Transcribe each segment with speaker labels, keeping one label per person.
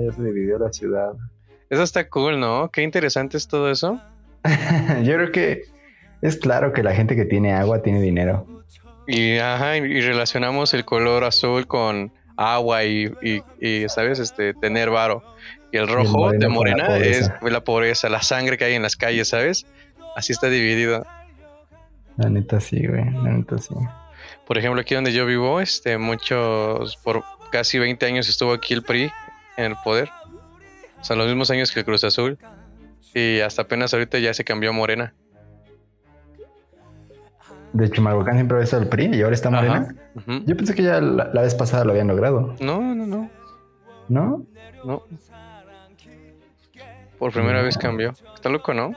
Speaker 1: Ya se dividió la ciudad.
Speaker 2: Eso está cool, ¿no? Qué interesante es todo eso.
Speaker 1: Yo creo que es claro que la gente que tiene agua tiene dinero.
Speaker 2: Y, ajá, y relacionamos el color azul con agua y, y, ¿sabes? Este, tener varo. Y el rojo de morena es la pobreza, la sangre que hay en las calles, ¿sabes? Así está dividido.
Speaker 1: La neta sí, güey, la neta sí.
Speaker 2: Por ejemplo, aquí donde yo vivo, este, muchos, por casi 20 años estuvo aquí el PRI en el poder. O sea, los mismos años que el Cruz Azul. Y hasta apenas ahorita ya se cambió a Morena.
Speaker 1: De Marbocan siempre había estado el PRI y ahora está Morena. Yo pensé que ya la, vez pasada lo habían logrado.
Speaker 2: No, no, no.
Speaker 1: ¿No?
Speaker 2: No. Por primera vez cambió. Está loco, ¿no?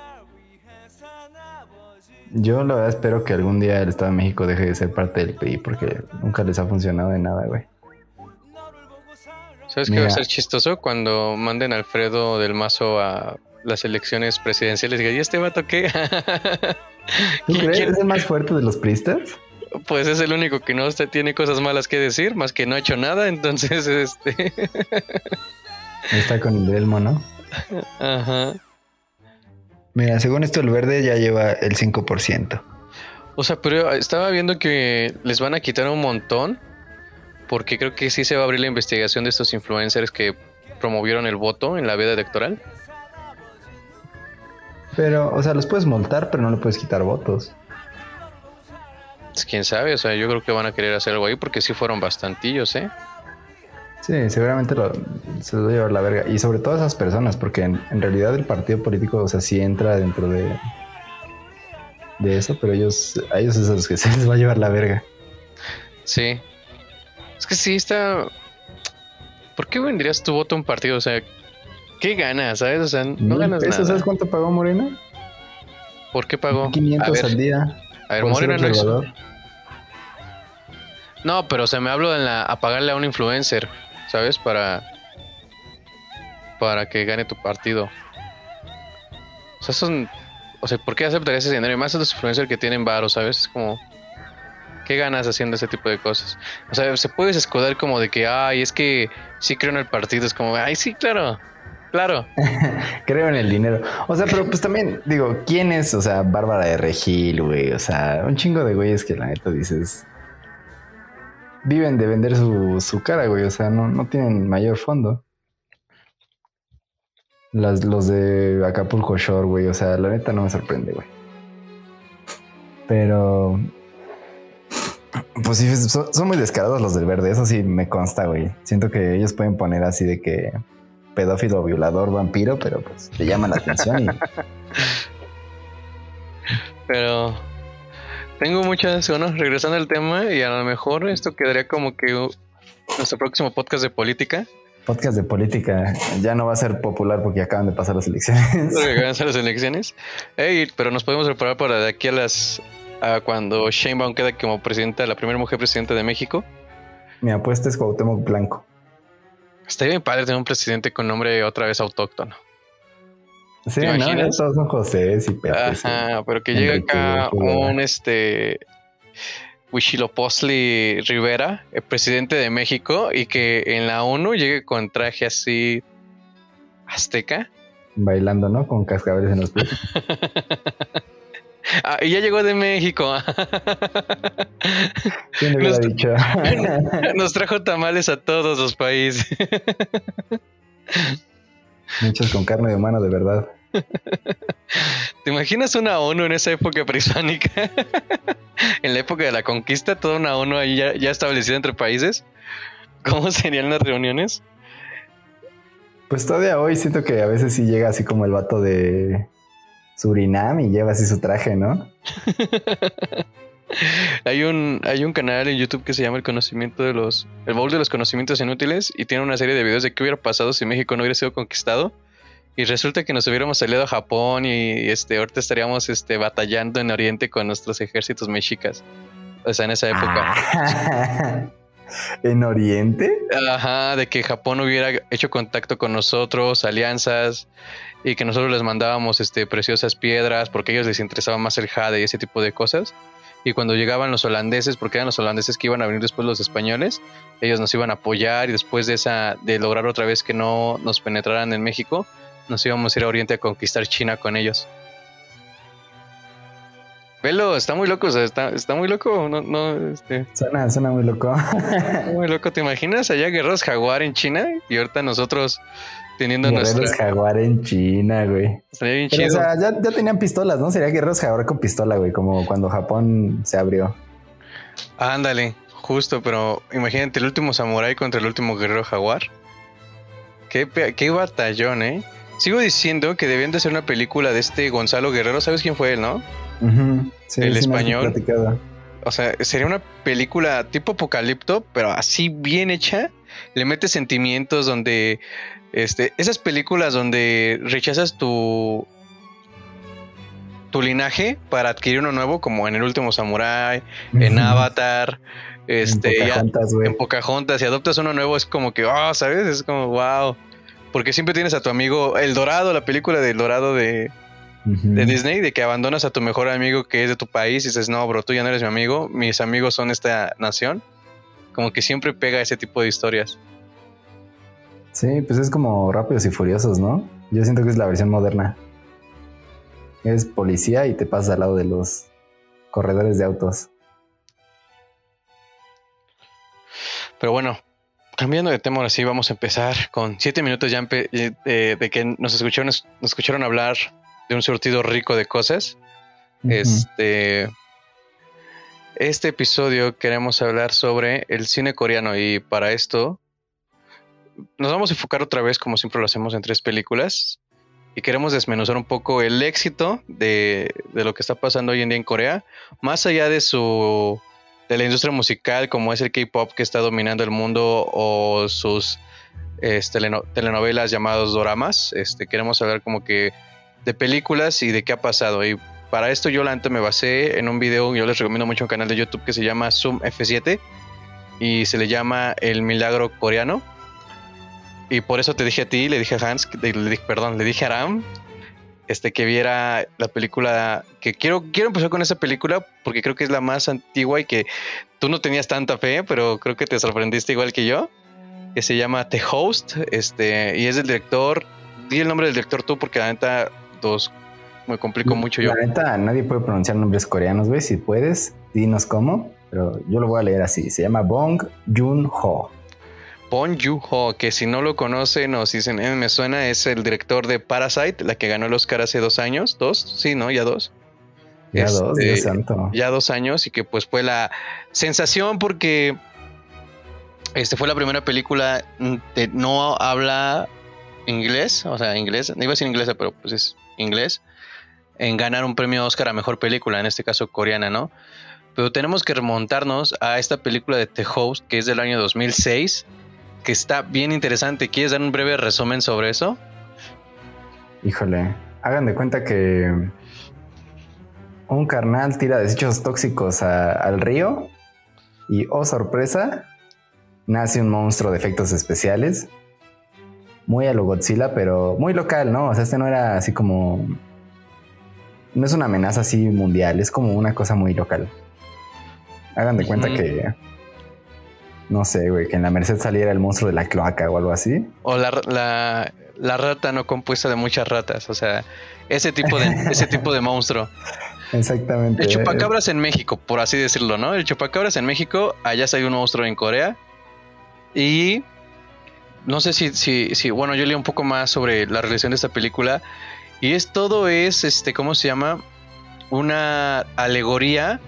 Speaker 1: Yo la verdad espero que algún día el Estado de México deje de ser parte del PRI porque nunca les ha funcionado de nada, güey.
Speaker 2: ¿Sabes qué va a ser chistoso? Cuando manden a Alfredo del Mazo a las elecciones presidenciales, y este vato qué?
Speaker 1: ¿Tú crees que es el más fuerte de los pristas?
Speaker 2: Pues es el único que no tiene cosas malas que decir, más que no ha hecho nada, entonces este.
Speaker 1: Está con el Delmo, ¿no? Ajá. Mira, según esto, el verde ya lleva el 5%.
Speaker 2: O sea, pero estaba viendo que les van a quitar un montón. Porque creo que sí se va a abrir la investigación de estos influencers que promovieron el voto en la veda electoral.
Speaker 1: Pero, o sea, los puedes multar, pero no le puedes quitar votos.
Speaker 2: Pues, quién sabe, o sea, yo creo que van a querer hacer algo ahí porque sí fueron bastantillos, ¿eh?
Speaker 1: Sí, seguramente se lo va a llevar la verga. Y sobre todo esas personas, porque en, realidad el partido político, o sea, sí entra dentro de, de eso, pero ellos, a ellos es a los que se les va a llevar la verga.
Speaker 2: Sí. Es que sí está. ¿Por qué vendrías tu voto a un partido? O sea, ¿Qué ganas, sabes? O sea, no ganas nada.
Speaker 1: ¿Sabes cuánto pagó Morena?
Speaker 2: ¿Por qué pagó?
Speaker 1: 500 al día.
Speaker 2: A ver, Morena no es... No, pero se me hablo de la, a pagarle a un influencer, ¿sabes? Para para que gane tu partido. O sea, son o sea, ¿por qué aceptarías ese dinero? Y más a los influencers que tienen varo, ¿sabes? Es como ¿qué ganas haciendo ese tipo de cosas? O sea, se puede escudar como de que, ay, es que sí creo en el partido, es como, ay, sí, claro. Claro.
Speaker 1: Creo en el dinero. O sea, pero pues también digo, ¿quién es? O sea, Bárbara de Regil, güey. O sea, un chingo de güeyes que la neta dices. Viven de vender su, su cara, güey. O sea, no, no tienen mayor fondo. Las, los de Acapulco Shore, güey. O sea, la neta no me sorprende, güey. Pero. Pues sí, son, son muy descarados los del verde. Eso sí me consta, güey. Siento que ellos pueden poner así de que pedófilo, violador, vampiro, pero pues te llama la atención.
Speaker 2: Pero tengo muchas ganas, regresando al tema, y a lo mejor esto quedaría como que nuestro próximo podcast de política.
Speaker 1: Podcast de política ya no va a ser popular porque acaban de pasar las elecciones.
Speaker 2: acaban de pasar las elecciones. pero nos podemos preparar para de aquí a las a cuando Sheinbaum queda como presidenta, la primera mujer presidenta de México.
Speaker 1: Mi apuesta es Cuauhtémoc Blanco.
Speaker 2: Está bien padre tener un presidente con nombre otra vez autóctono.
Speaker 1: Sí, no, todos son José y
Speaker 2: Ajá, pero que llega acá un este Huichilopochtli Rivera, el presidente de México, y que en la ONU llegue con traje así azteca.
Speaker 1: Bailando, ¿no? Con cascabeles en los pies.
Speaker 2: Ah, y ya llegó de México.
Speaker 1: ¿Quién nos, dicho?
Speaker 2: nos trajo tamales a todos los países.
Speaker 1: Muchos con carne de humano, de verdad.
Speaker 2: ¿Te imaginas una ONU en esa época prehispánica? en la época de la conquista, toda una ONU ahí ya, ya establecida entre países. ¿Cómo serían las reuniones?
Speaker 1: Pues todavía hoy siento que a veces sí llega así como el vato de Surinam y lleva así su traje, ¿no?
Speaker 2: hay un hay un canal en YouTube que se llama El conocimiento de los el bowl de los conocimientos inútiles y tiene una serie de videos de qué hubiera pasado si México no hubiera sido conquistado y resulta que nos hubiéramos salido a Japón y este ahorita estaríamos este batallando en Oriente con nuestros ejércitos mexicas. O sea, en esa época.
Speaker 1: ¿En Oriente?
Speaker 2: Ajá, de que Japón hubiera hecho contacto con nosotros, alianzas, y que nosotros les mandábamos este, preciosas piedras porque a ellos les interesaba más el jade y ese tipo de cosas. y cuando llegaban los holandeses, porque eran los holandeses que iban a venir después los españoles, ellos nos iban a apoyar y después de esa, de lograr otra vez que no nos penetraran en México, nos íbamos a ir a Oriente a conquistar China con ellos. Velo, está muy loco, o sea, está, está muy loco, no, no, este.
Speaker 1: Suena, suena muy loco.
Speaker 2: muy loco, ¿te imaginas allá guerreros jaguar en China? Y ahorita nosotros teniendo
Speaker 1: guerreros
Speaker 2: nuestra...
Speaker 1: jaguar en China, güey.
Speaker 2: Estaría bien
Speaker 1: Pero,
Speaker 2: chido.
Speaker 1: o sea, ya, ya tenían pistolas, ¿no? Sería guerreros jaguar con pistola, güey, como cuando Japón se abrió.
Speaker 2: Ándale, justo, pero imagínate el último samurái contra el último guerrero jaguar. Qué, qué batallón, ¿eh? Sigo diciendo que debían de hacer una película de este Gonzalo Guerrero. ¿Sabes quién fue él, no?
Speaker 1: Sí,
Speaker 2: El
Speaker 1: sí
Speaker 2: español. O sea, sería una película tipo apocalipto, pero así bien hecha. Le metes sentimientos donde. Este, esas películas donde rechazas tu. tu linaje para adquirir uno nuevo, como en El último Samurai, en. Avatar, este,
Speaker 1: en
Speaker 2: ya-
Speaker 1: Pocahontas,
Speaker 2: en Pocahontas, si adoptas uno nuevo es como que, ah, ¿sabes? Es como, wow. Porque siempre tienes a tu amigo, El Dorado, la película del Dorado de, de Disney, de que abandonas a tu mejor amigo que es de tu país y dices, no, bro, tú ya no eres mi amigo, mis amigos son esta nación. Como que siempre pega ese tipo de historias.
Speaker 1: Sí, pues es como Rápidos y Furiosos, ¿no? Yo siento que es la versión moderna. Eres policía y te pasas al lado de los corredores de autos.
Speaker 2: Pero bueno, cambiando de tema, ahora sí vamos a empezar con siete minutos ya eh, de, que nos escucharon, nos escucharon hablar de un surtido rico de cosas. Este, este episodio queremos hablar sobre el cine coreano y para esto nos vamos a enfocar otra vez, como siempre lo hacemos, en tres películas y queremos desmenuzar un poco el éxito de, de lo que está pasando hoy en día en Corea, más allá de su de la industria musical como es el K-pop que está dominando el mundo o sus este, teleno- telenovelas llamados doramas. Este, queremos hablar como que de películas y de qué ha pasado. Y para esto yo neta me basé en un video, yo les recomiendo mucho un canal de YouTube que se llama Zoom F7 y se le llama El Milagro Coreano. Y por eso te dije a ti, le dije a Hans, le dije, perdón, le dije a Aram, este, que viera la película, que quiero, quiero empezar con esa película porque creo que es la más antigua y que tú no tenías tanta fe, pero creo que te sorprendiste igual que yo, que se llama The Host, este, y es del director, di el nombre del director tú porque la neta, dos, me complico mucho yo.
Speaker 1: La neta, nadie puede pronunciar nombres coreanos, güey. Si puedes, dinos cómo. Pero yo lo voy a leer así. Se llama Bong Joon-ho.
Speaker 2: Bong Joon-ho, que si no lo conocen o si dicen, "Eh, me suena, es el director de Parasite, la que ganó el Oscar hace dos años, dos, sí, ¿no? Ya dos.
Speaker 1: Ya
Speaker 2: Este,
Speaker 1: dos, Dios santo.
Speaker 2: ya dos años y que pues fue la sensación porque este fue la primera película de no habla inglés, o sea, inglés, no iba a decir inglesa, pero pues es inglés, en ganar un premio Oscar a mejor película, en este caso coreana, ¿no? Pero tenemos que remontarnos a esta película de The Host, que es del año 2006, que está bien interesante. ¿Quieres dar un breve resumen sobre eso?
Speaker 1: Híjole, hagan de cuenta que un carnal tira desechos tóxicos a- al río y, oh sorpresa, nace un monstruo de efectos especiales. Muy a lo Godzilla, pero muy local, ¿no? O sea, este no era así como... No es una amenaza así mundial, es como una cosa muy local. Hagan de cuenta que... No sé, güey, que en la Merced saliera el monstruo de la cloaca o algo así.
Speaker 2: O la, la, la rata no compuesta de muchas ratas, o sea, ese tipo de, ese tipo de monstruo.
Speaker 1: Exactamente.
Speaker 2: El chupacabras en México, por así decirlo, ¿no? El chupacabras en México, allá hay un monstruo en Corea. Y no sé si, si, si, bueno, yo leí un poco más sobre la relación de esta película. Y es todo es, este, ¿cómo se llama? Una alegoría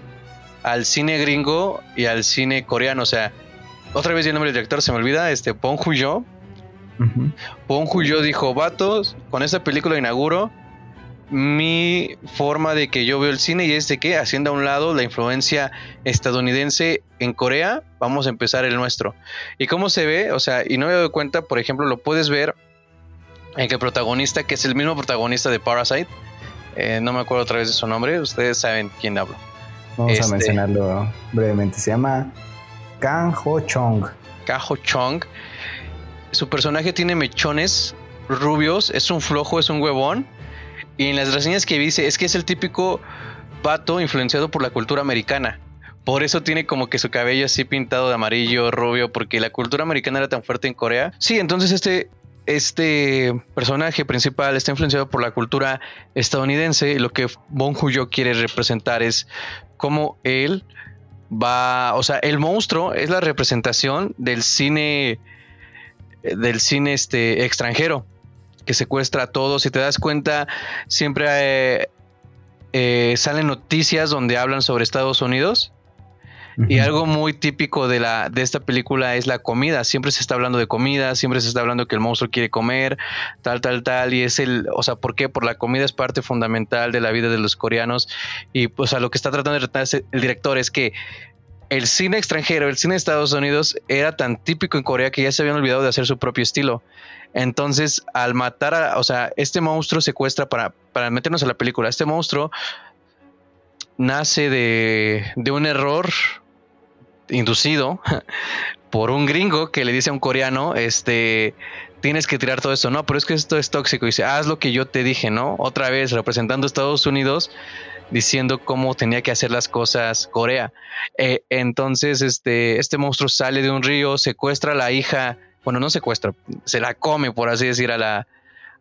Speaker 2: al cine gringo y al cine coreano. O sea, otra vez el nombre del director se me olvida, este, Bong Joon-ho.
Speaker 1: Ujú.
Speaker 2: Bong Joon-ho dijo, vatos, con esta película inauguro mi forma de que yo veo el cine y es de que haciendo a un lado la influencia estadounidense en Corea, vamos a empezar el nuestro. ¿Y cómo se ve? O sea, y no me doy cuenta, por ejemplo, lo puedes ver en que el protagonista, que es el mismo protagonista de Parasite, eh, no me acuerdo otra vez de su nombre, ustedes saben quién hablo.
Speaker 1: Vamos
Speaker 2: Este-
Speaker 1: a mencionarlo brevemente. Se llama Kang Ho Chong.
Speaker 2: Kaho Chong. Su personaje tiene mechones rubios, es un flojo, es un huevón. Y en las reseñas que dice, es que es el típico vato influenciado por la cultura americana. Por eso tiene como que su cabello así pintado de amarillo, rubio, porque la cultura americana era tan fuerte en Corea. Sí, entonces este, este personaje principal está influenciado por la cultura estadounidense y lo que Bong Joon-ho quiere representar es cómo él va, o sea, el monstruo es la representación del cine del cine este extranjero que secuestra a todos. Si te das cuenta, siempre eh, eh, salen noticias donde hablan sobre Estados Unidos. Y algo muy típico de, la, de esta película es la comida. Siempre se está hablando de comida, siempre se está hablando que el monstruo quiere comer, tal, tal, tal. Y es el, o sea, ¿por qué? Por la comida es parte fundamental de la vida de los coreanos. Y pues a lo que está tratando de retar el director es que el cine extranjero, el cine de Estados Unidos era tan típico en Corea que ya se habían olvidado de hacer su propio estilo. Entonces, al matar a, o sea, este monstruo secuestra para, para meternos a la película, este monstruo nace de, de un error inducido por un gringo que le dice a un coreano, este, tienes que tirar todo esto, no, pero es que esto es tóxico, dice, haz lo que yo te dije, ¿no? Otra vez representando a Estados Unidos, diciendo cómo tenía que hacer las cosas Corea. Eh, entonces, este, este monstruo sale de un río, secuestra a la hija bueno, no secuestra, se la come, por así decir, a la,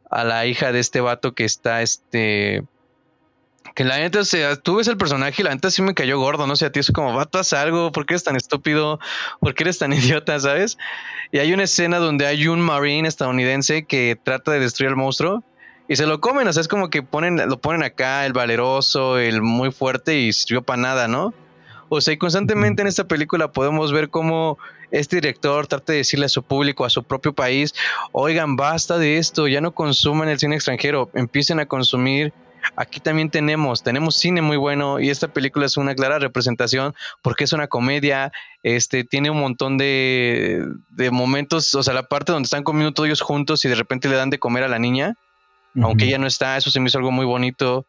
Speaker 2: a la hija de este vato que está, este, que la neta, o sea, tú ves el personaje y la neta sí me cayó gordo, no sé, a ti es como, haz algo, ¿por qué eres tan estúpido? ¿Por qué eres tan idiota, sabes? Y hay una escena donde hay un marine estadounidense que trata de destruir al monstruo y se lo comen, o sea, es como que ponen, lo ponen acá, el valeroso, el muy fuerte y sirvió para nada, ¿no? O sea, y constantemente en esta película podemos ver cómo este director trata de decirle a su público, a su propio país, oigan, basta de esto, ya no consuman el cine extranjero, empiecen a consumir. Aquí también tenemos, tenemos cine muy bueno y esta película es una clara representación porque es una comedia, este, tiene un montón de, de momentos, o sea, la parte donde están comiendo todos ellos juntos y de repente le dan de comer a la niña, aunque ella no está, eso se me hizo algo muy bonito.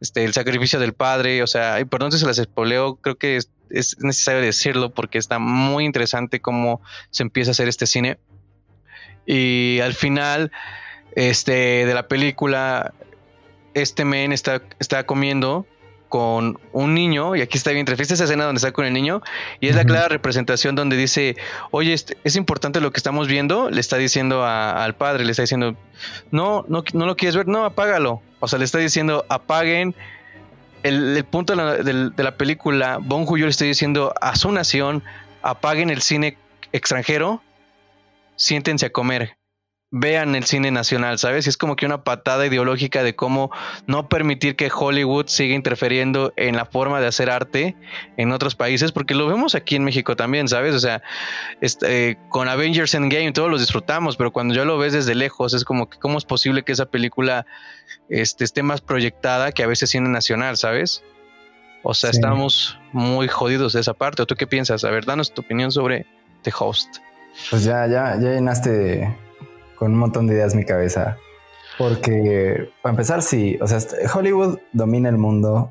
Speaker 2: Este, el sacrificio del padre, o sea, y perdón si se las espoleo, creo que es, es, necesario decirlo porque está muy interesante cómo se empieza a hacer este cine. Y al final este, de la película, este men está, está comiendo con un niño, y aquí está bien, esa escena donde está con el niño, y es la clara representación donde dice, oye, este, es importante lo que estamos viendo, le está diciendo al padre, le está diciendo, no, no, no lo quieres ver, no, apágalo. O sea, le está diciendo, apaguen. El, punto de la, película, Bon Joon le está diciendo a su nación, apaguen el cine extranjero, siéntense a comer vean el cine nacional, ¿sabes? Y es como que una patada ideológica de cómo no permitir que Hollywood siga interfiriendo en la forma de hacer arte en otros países, porque lo vemos aquí en México también, ¿sabes? O sea, este, con Avengers Endgame todos los disfrutamos, pero cuando ya lo ves desde lejos es como que cómo es posible que esa película este, esté más proyectada que a veces cine nacional, ¿sabes? O sea, estamos muy jodidos de esa parte. ¿O tú qué piensas? A ver, danos tu opinión sobre The Host.
Speaker 1: Pues ya, ya, ya llenaste con un montón de ideas en mi cabeza. Porque, para empezar, sí, o sea, Hollywood domina el mundo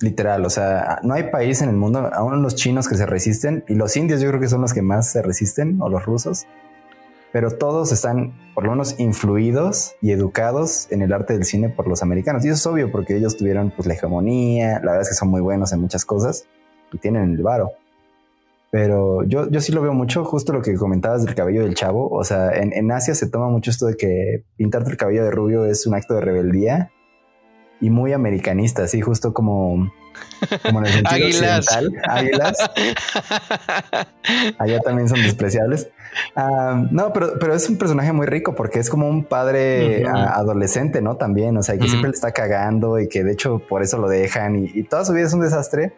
Speaker 1: literal, o sea, no hay país en el mundo, aún los chinos que se resisten, y los indios yo creo que son los que más se resisten, o los rusos, pero todos están por lo menos influidos y educados en el arte del cine por los americanos. Y eso es obvio porque ellos tuvieron pues la hegemonía, la verdad es que son muy buenos en muchas cosas y tienen el varo. Pero yo, yo sí lo veo mucho, justo lo que comentabas del cabello del chavo. O sea, en, en Asia se toma mucho esto de que pintarte el cabello de rubio es un acto de rebeldía y muy americanista, así justo como, como en el sentido
Speaker 2: águilas.
Speaker 1: Águilas. Allá también son despreciables. no, pero, pero es un personaje muy rico porque es como un padre adolescente, ¿no? También, o sea, que siempre le está cagando y que de hecho por eso lo dejan y, y toda su vida es un desastre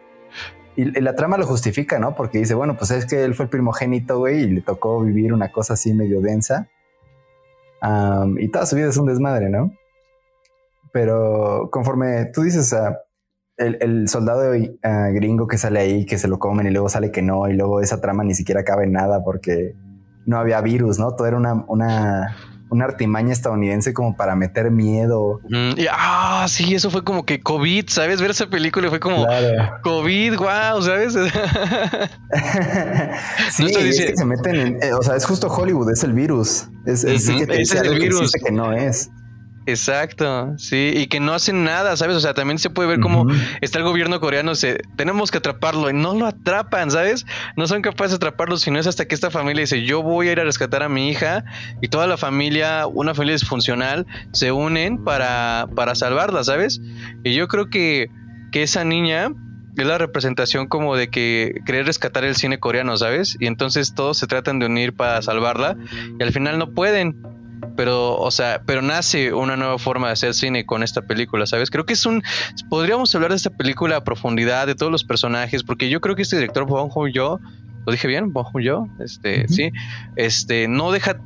Speaker 1: y, la trama lo justifica, ¿no? Porque dice, bueno, pues es que él fue el primogénito, güey, y le tocó vivir una cosa así medio densa. y toda su vida es un desmadre, ¿no? Pero conforme tú dices, el, soldado ah, gringo que sale ahí, que se lo comen y luego sale que no, y luego esa trama ni siquiera cabe en nada porque no había virus, ¿no? Todo era una, una una artimaña estadounidense como para meter miedo.
Speaker 2: y, ah, sí, eso fue como que COVID, ¿sabes? Ver esa película fue como COVID, wow, ¿sabes?
Speaker 1: sí, es que se meten en, eh, o sea, es justo Hollywood, es el virus. Es, es, que te dice el virus. que no es.
Speaker 2: Exacto, sí, y que no hacen nada, ¿sabes? O sea, también se puede ver cómo está el gobierno coreano, se, tenemos que atraparlo y no lo atrapan, ¿sabes? No son capaces de atraparlo, sino es hasta que esta familia dice, yo voy a ir a rescatar a mi hija y toda la familia, una familia disfuncional, se unen para, para salvarla, ¿sabes? Y yo creo que, que esa niña es la representación como de que querer rescatar el cine coreano, ¿sabes? Y entonces todos se tratan de unir para salvarla y al final no pueden pero, o sea, pero nace una nueva forma de hacer cine con esta película, ¿sabes? Creo que es un, podríamos hablar de esta película a profundidad, de todos los personajes, porque yo creo que este director Bong Joon-ho, lo dije bien, Bong Joon-ho, este, sí, este, no deja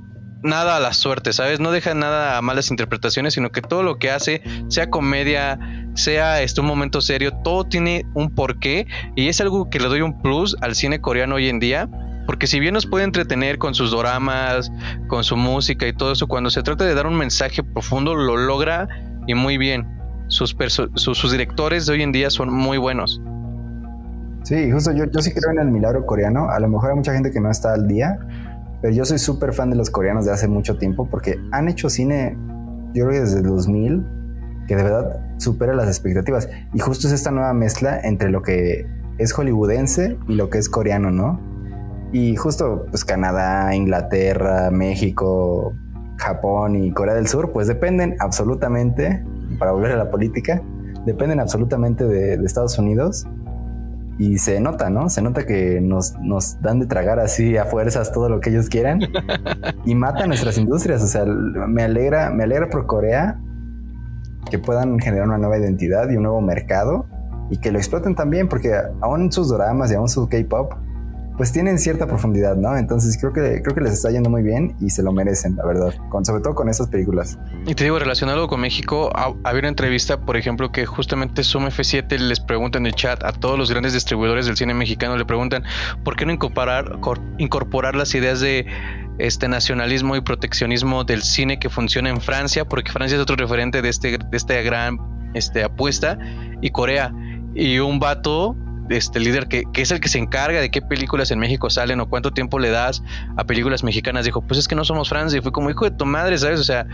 Speaker 2: nada a la suerte, ¿sabes? No deja nada a malas interpretaciones, sino que todo lo que hace, sea comedia, sea este, un momento serio, todo tiene un porqué y es algo que le doy un plus al cine coreano hoy en día porque si bien nos puede entretener con sus dramas, con su música y todo eso, cuando se trata de dar un mensaje profundo, lo logra y muy bien. Sus, directores de hoy en día son muy buenos.
Speaker 1: Sí, justo yo, yo sí creo en el milagro coreano. A lo mejor hay mucha gente que no está al día, pero yo soy súper fan de los coreanos de hace mucho tiempo porque han hecho cine, yo creo que desde el 2000, que de verdad supera las expectativas. Y justo es esta nueva mezcla entre lo que es hollywoodense y lo que es coreano, ¿no? Y justo pues Canadá, Inglaterra, México, Japón y Corea del Sur, pues dependen absolutamente, para volver a la política, dependen absolutamente de, Estados Unidos. Y se nota, ¿no? Se nota que nos, nos, dan de tragar así a fuerzas todo lo que ellos quieran y matan nuestras industrias. O sea, me alegra, me alegra por Corea que puedan generar una nueva identidad y un nuevo mercado y que lo exploten también, porque aún sus dramas y aún su K-pop pues tienen cierta profundidad, ¿no? Entonces creo que, creo que les está yendo muy bien y se lo merecen, la verdad, con, sobre todo con estas películas.
Speaker 2: Y te digo, relacionado con México, había una entrevista, por ejemplo, que justamente Sum F7 les pregunta en el chat a todos los grandes distribuidores del cine mexicano, le preguntan, ¿por qué no incorporar, incorporar las ideas de este nacionalismo y proteccionismo del cine que funciona en Francia? Porque Francia es otro referente de, este, de esta gran este, apuesta, y Corea. Y un vato este líder que, es el que se encarga de qué películas en México salen o cuánto tiempo le das a películas mexicanas, dijo, pues es que no somos Francia. Y fue como hijo de tu madre, ¿sabes? O sea,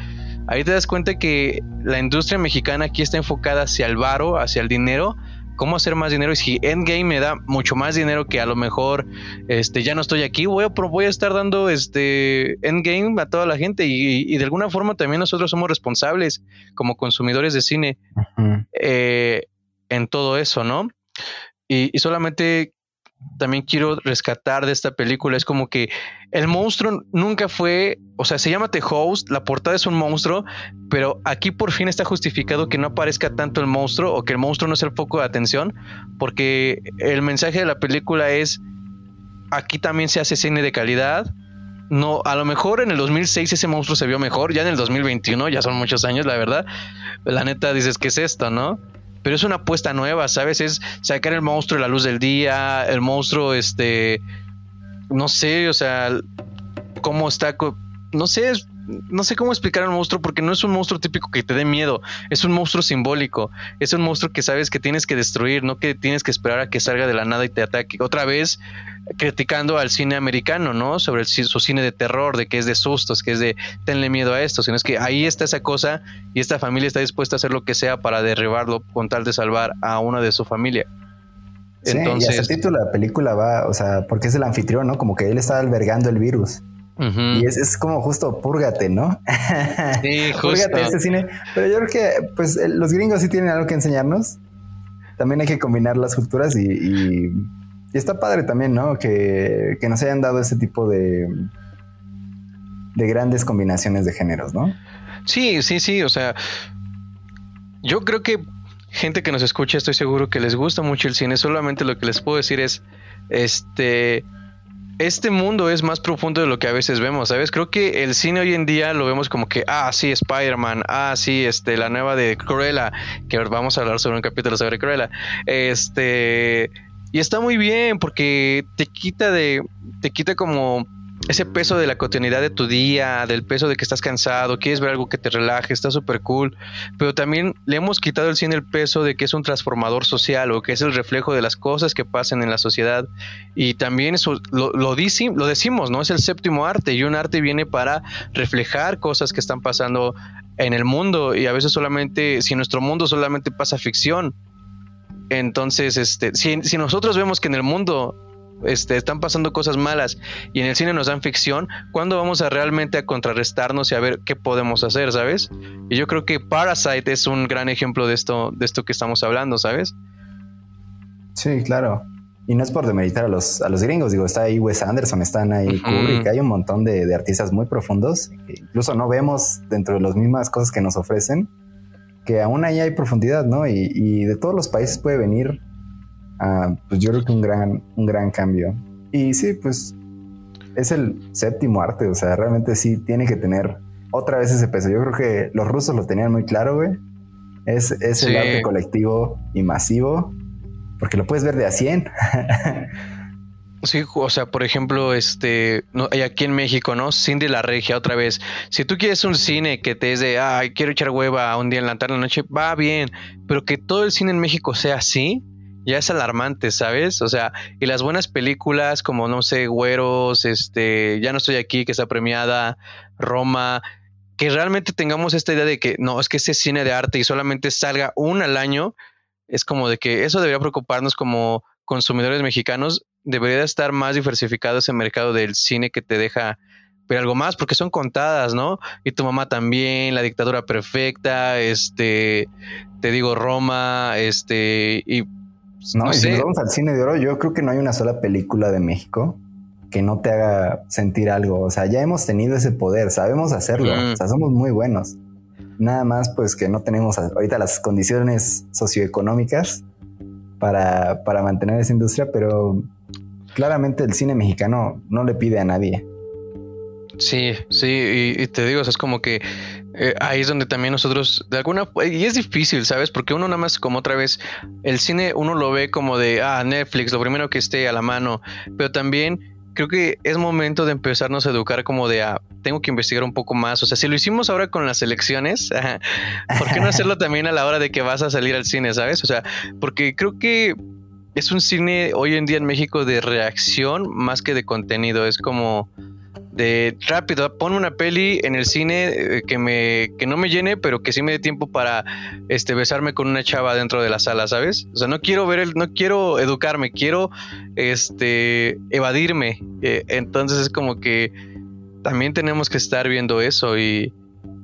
Speaker 2: ahí te das cuenta que la industria mexicana aquí está enfocada hacia el varo, hacia el dinero. ¿Cómo hacer más dinero? Y si Endgame me da mucho más dinero que a lo mejor este, ya no estoy aquí, voy a, voy a estar dando este Endgame a toda la gente. Y, de alguna forma también nosotros somos responsables como consumidores de cine eh, en todo eso, ¿no? Y, solamente también quiero rescatar de esta película es como que el monstruo nunca fue, o sea, se llama The Host, la portada es un monstruo, pero aquí por fin está justificado que no aparezca tanto el monstruo o que el monstruo no sea el foco de atención, porque el mensaje de la película es aquí también se hace cine de calidad. No, a lo mejor en el 2006 ese monstruo se vio mejor, ya en el 2021, ya son muchos años, la verdad. La neta dices, ¿qué es esto, no? Pero es una apuesta nueva, ¿sabes? Es sacar el monstruo de la luz del día, el monstruo, este, no sé, o sea, cómo está, no sé, no sé cómo explicar al monstruo porque no es un monstruo típico que te dé miedo, es un monstruo simbólico, es un monstruo que sabes que tienes que destruir, no que tienes que esperar a que salga de la nada y te ataque. Otra vez criticando al cine americano, ¿no? Sobre el, su cine de terror, de que es de sustos, que es de tenle miedo a esto, sino es que ahí está esa cosa y esta familia está dispuesta a hacer lo que sea para derribarlo con tal de salvar a una de su familia.
Speaker 1: Sí, Entonces, y hasta el título de la película va, o sea, porque es el anfitrión, ¿no? Como que él está albergando el virus. Y es, es, como justo púrgate, ¿no?
Speaker 2: Sí, justo.
Speaker 1: púrgate ese cine. Pero yo creo que pues los gringos sí tienen algo que enseñarnos. También hay que combinar las culturas y, y, está padre también, ¿no? Que, que, nos hayan dado ese tipo de, de grandes combinaciones de géneros, ¿no?
Speaker 2: Sí, sí, sí. O sea, yo creo que gente que nos escucha, estoy seguro que les gusta mucho el cine. Solamente lo que les puedo decir es, este este mundo es más profundo de lo que a veces vemos, ¿sabes? Creo que el cine hoy en día lo vemos como que, ah, sí, Spider-Man, ah, sí, este, la nueva de Cruella, que vamos a hablar sobre un capítulo sobre Cruella. Este, y está muy bien porque te quita de, te quita como ese peso de la cotidianidad de tu día, del peso de que estás cansado, quieres ver algo que te relaje, está súper cool, pero también le hemos quitado al cine el peso de que es un transformador social o que es el reflejo de las cosas que pasan en la sociedad. Y también eso lo, lo, lo decimos, ¿no? Es el séptimo arte y un arte viene para reflejar cosas que están pasando en el mundo. Y a veces solamente, si nuestro mundo solamente pasa ficción, entonces, este, si nosotros vemos que en el mundo este, están pasando cosas malas y en el cine nos dan ficción, ¿cuándo vamos a realmente a contrarrestarnos y a ver qué podemos hacer, ¿sabes? Y yo creo que Parasite es un gran ejemplo de esto, de esto que estamos hablando, ¿sabes?
Speaker 1: Sí, claro. Y no es por demeritar a los, a los gringos, digo, está ahí Wes Anderson, están ahí Kubrick, hay un montón de, artistas muy profundos, que incluso no vemos dentro de las mismas cosas que nos ofrecen, que aún ahí hay profundidad, ¿no? Y, y de todos los países puede venir pues yo creo que un gran, un gran cambio. Y sí, pues es el séptimo arte, o sea, realmente sí tiene que tener otra vez ese peso. Yo creo que los rusos lo tenían muy claro, güey. Es, es el arte colectivo y masivo, porque lo puedes ver de a 100.
Speaker 2: Sí, o sea, por ejemplo, este, no, aquí en México, ¿no? Cindy la Regia, otra vez. Si tú quieres un cine que te es de, ay, quiero echar hueva un día en la tarde, la noche, va bien, pero que todo el cine en México sea así, ya es alarmante, ¿sabes? O sea, y las buenas películas como, no sé, Güeros, este, Ya no estoy aquí, que está premiada, Roma, que realmente tengamos esta idea de que no, es que ese cine de arte y solamente salga un al año, es como de que eso debería preocuparnos como consumidores mexicanos, debería estar más diversificado ese mercado del cine que te deja ver algo más, porque son contadas, ¿no? Y tu mamá también, La dictadura perfecta, este, te digo Roma, este, y
Speaker 1: no, y si nos vamos al cine de oro, yo creo que no hay una sola película de México que no te haga sentir algo. O sea, ya hemos tenido ese poder, sabemos hacerlo. O sea, somos muy buenos. Nada más, pues que no tenemos ahorita las condiciones socioeconómicas para, para mantener esa industria, pero claramente el cine mexicano no le pide a nadie.
Speaker 2: Sí, sí, y, te digo, es como que eh, ahí es donde también nosotros, de alguna y es difícil, ¿sabes? Porque uno nada más como otra vez, el cine uno lo ve como de, ah, Netflix, lo primero que esté a la mano, pero también creo que es momento de empezarnos a educar como de, ah, tengo que investigar un poco más, o sea, si lo hicimos ahora con las elecciones, ¿por qué no hacerlo también a la hora de que vas a salir al cine, ¿sabes? O sea, porque creo que es un cine hoy en día en México de reacción más que de contenido, es como de rápido, pon una peli en el cine eh, que me que no me llene, pero que sí me dé tiempo para este besarme con una chava dentro de la sala, ¿sabes? O sea, no quiero ver el no quiero educarme, quiero este evadirme. Eh, entonces es como que también tenemos que estar viendo eso y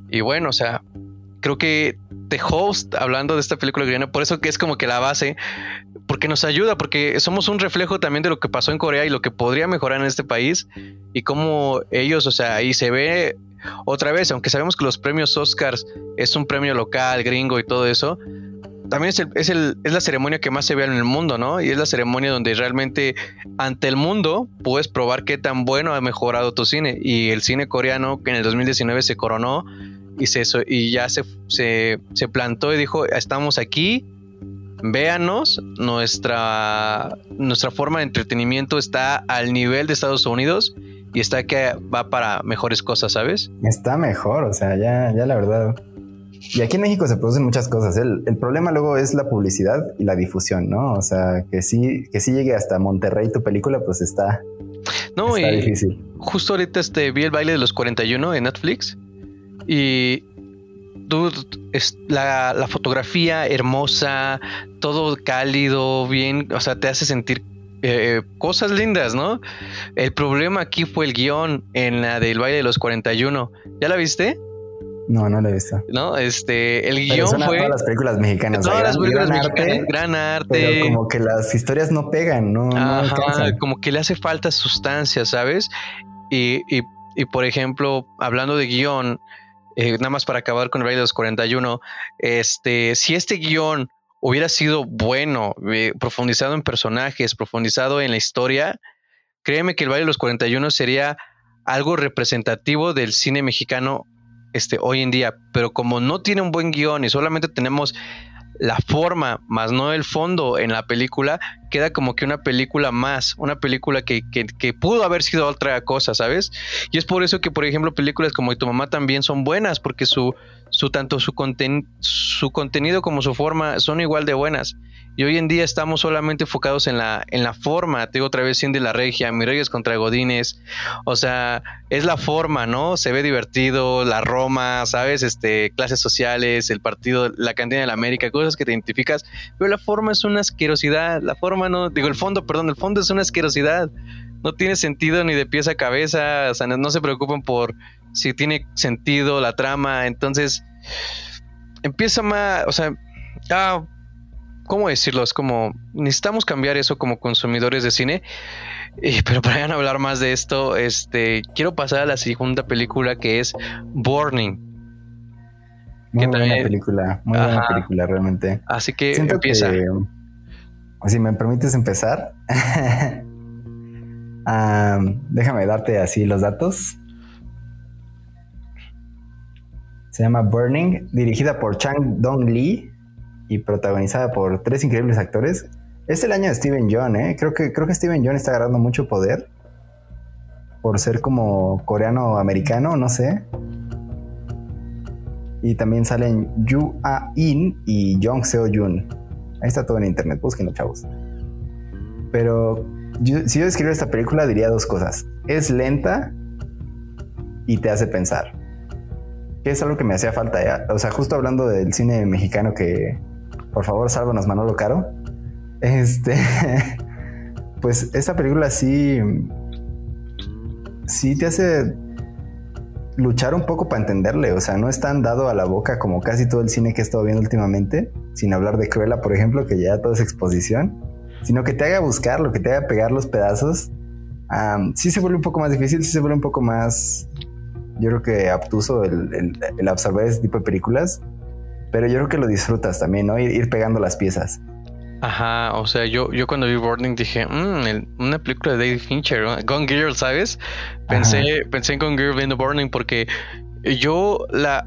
Speaker 2: y bueno, o sea, creo que The Host, hablando de esta película coreana, por eso que es como que la base, porque nos ayuda, porque somos un reflejo también de lo que pasó en Corea y lo que podría mejorar en este país y cómo ellos, o sea, ahí se ve otra vez, aunque sabemos que los premios Oscars es un premio local, gringo y todo eso, también es, es, el, es la ceremonia que más se ve en el mundo, ¿no? Y es la ceremonia donde realmente ante el mundo puedes probar qué tan bueno ha mejorado tu cine. Y el cine coreano, que en el 2019 se coronó y, se, y ya se, se, se plantó y dijo, estamos aquí, véanos, nuestra, nuestra forma de entretenimiento está al nivel de Estados Unidos y está que va para mejores cosas, ¿sabes?
Speaker 1: Está mejor, o sea, ya, ya la verdad. Y aquí en México se producen muchas cosas. El, problema luego es la publicidad y la difusión, ¿no? O sea, que sí, que sí llegue hasta Monterrey tu película, pues está,
Speaker 2: no, está difícil. Justo ahorita este, vi el baile de los 41 en Netflix y es la, fotografía hermosa, todo cálido, bien, o sea, te hace sentir eh, cosas lindas, ¿no? El problema aquí fue el guion en la del baile de los 41. ¿Ya la viste?
Speaker 1: No, no la he visto.
Speaker 2: No, este, el guion fue.
Speaker 1: Todas las películas mexicanas.
Speaker 2: Todas las películas gran mexicanas, arte, gran arte.
Speaker 1: Pero como que las historias no pegan, ¿no?
Speaker 2: como que le hace falta sustancia, ¿sabes? Y, y, y por ejemplo, hablando de guion, eh, nada más para acabar con el baile de los 41, este, si este guion hubiera sido bueno, eh, profundizado en personajes, profundizado en la historia, créeme que el baile de los 41 sería algo representativo del cine mexicano este, hoy en día, pero como no tiene un buen guion y solamente tenemos la forma, más no el fondo en la película, queda como que una película más, una película que, que, pudo haber sido otra cosa, ¿sabes? Y es por eso que, por ejemplo, películas como Tu mamá también son buenas, porque su, su tanto su, su contenido como su forma son igual de buenas. Y hoy en día estamos solamente enfocados en la, en la forma. Te digo otra vez, de la regia, Mireyes contra Godines. O sea, es la forma, ¿no? Se ve divertido, la Roma, ¿sabes? Este, clases sociales, el partido, la cantina de la América, cosas que te identificas. Pero la forma es una asquerosidad. La forma no, digo, el fondo, perdón, el fondo es una asquerosidad. No tiene sentido ni de pies a cabeza. O sea, no, se preocupan por si tiene sentido la trama. Entonces, empieza más, o sea, ah, ¿cómo decirlo? Es como, necesitamos cambiar eso como consumidores de cine. pero para ya no hablar más de esto, este, quiero pasar a la segunda película que es Burning.
Speaker 1: Muy buena película, muy buena película realmente.
Speaker 2: Así que empieza.
Speaker 1: Si me permites empezar, déjame darte así los datos. Se llama Burning, dirigida por Chang Dong Lee y protagonizada por tres increíbles actores. Es el año de Steven Yeun, ¿eh? Creo que, creo que Steven Yeun está agarrando mucho poder por ser como coreano-americano, no sé. Y también salen Yu A In y Jong Seo Jun. Ahí está todo en internet, búsquenlo, chavos. Pero si yo describiera esta película, diría dos cosas. Es lenta y te hace pensar. Que es algo que me hacía falta. ¿eh? O sea, justo hablando del cine mexicano que, por favor, sálvanos Manolo Caro. Este, pues esta película sí, sí te hace luchar un poco para entenderle. O sea, no es tan dado a la boca como casi todo el cine que he estado viendo últimamente, sin hablar de Cruella, por ejemplo, que ya todo es exposición, sino que te haga buscar, lo que te haga pegar los pedazos. sí se vuelve un poco más difícil, sí se vuelve un poco más, yo creo que obtuso el, el absorber ese tipo de películas pero yo creo que lo disfrutas también, ¿no? Ir, pegando las piezas.
Speaker 2: Ajá, o sea, yo, yo cuando vi Burning dije, mmm, una película de David Fincher, Gone Girl, ¿sabes? Pensé, pensé en Gone Girl viendo Burning porque yo la,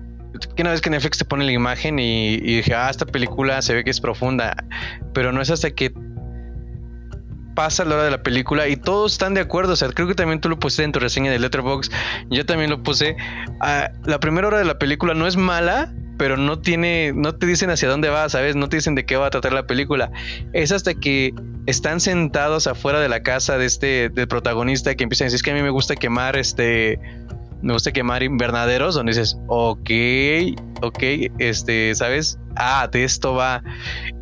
Speaker 2: que una vez que Netflix te pone la imagen y, y, dije, ah, esta película se ve que es profunda, pero no es hasta que pasa la hora de la película y todos están de acuerdo. O sea, creo que también tú lo pusiste en tu reseña de Letterboxd. Yo también lo puse. Ah, la primera hora de la película no es mala, pero no tiene, no te dicen hacia dónde va, ¿sabes? No te dicen de qué va a tratar la película. Es hasta que están sentados afuera de la casa de este, del protagonista que empiezan a decir, es que a mí me gusta quemar este, me gusta quemar invernaderos, donde dices, ok, ok, este, ¿sabes? Ah, de esto va.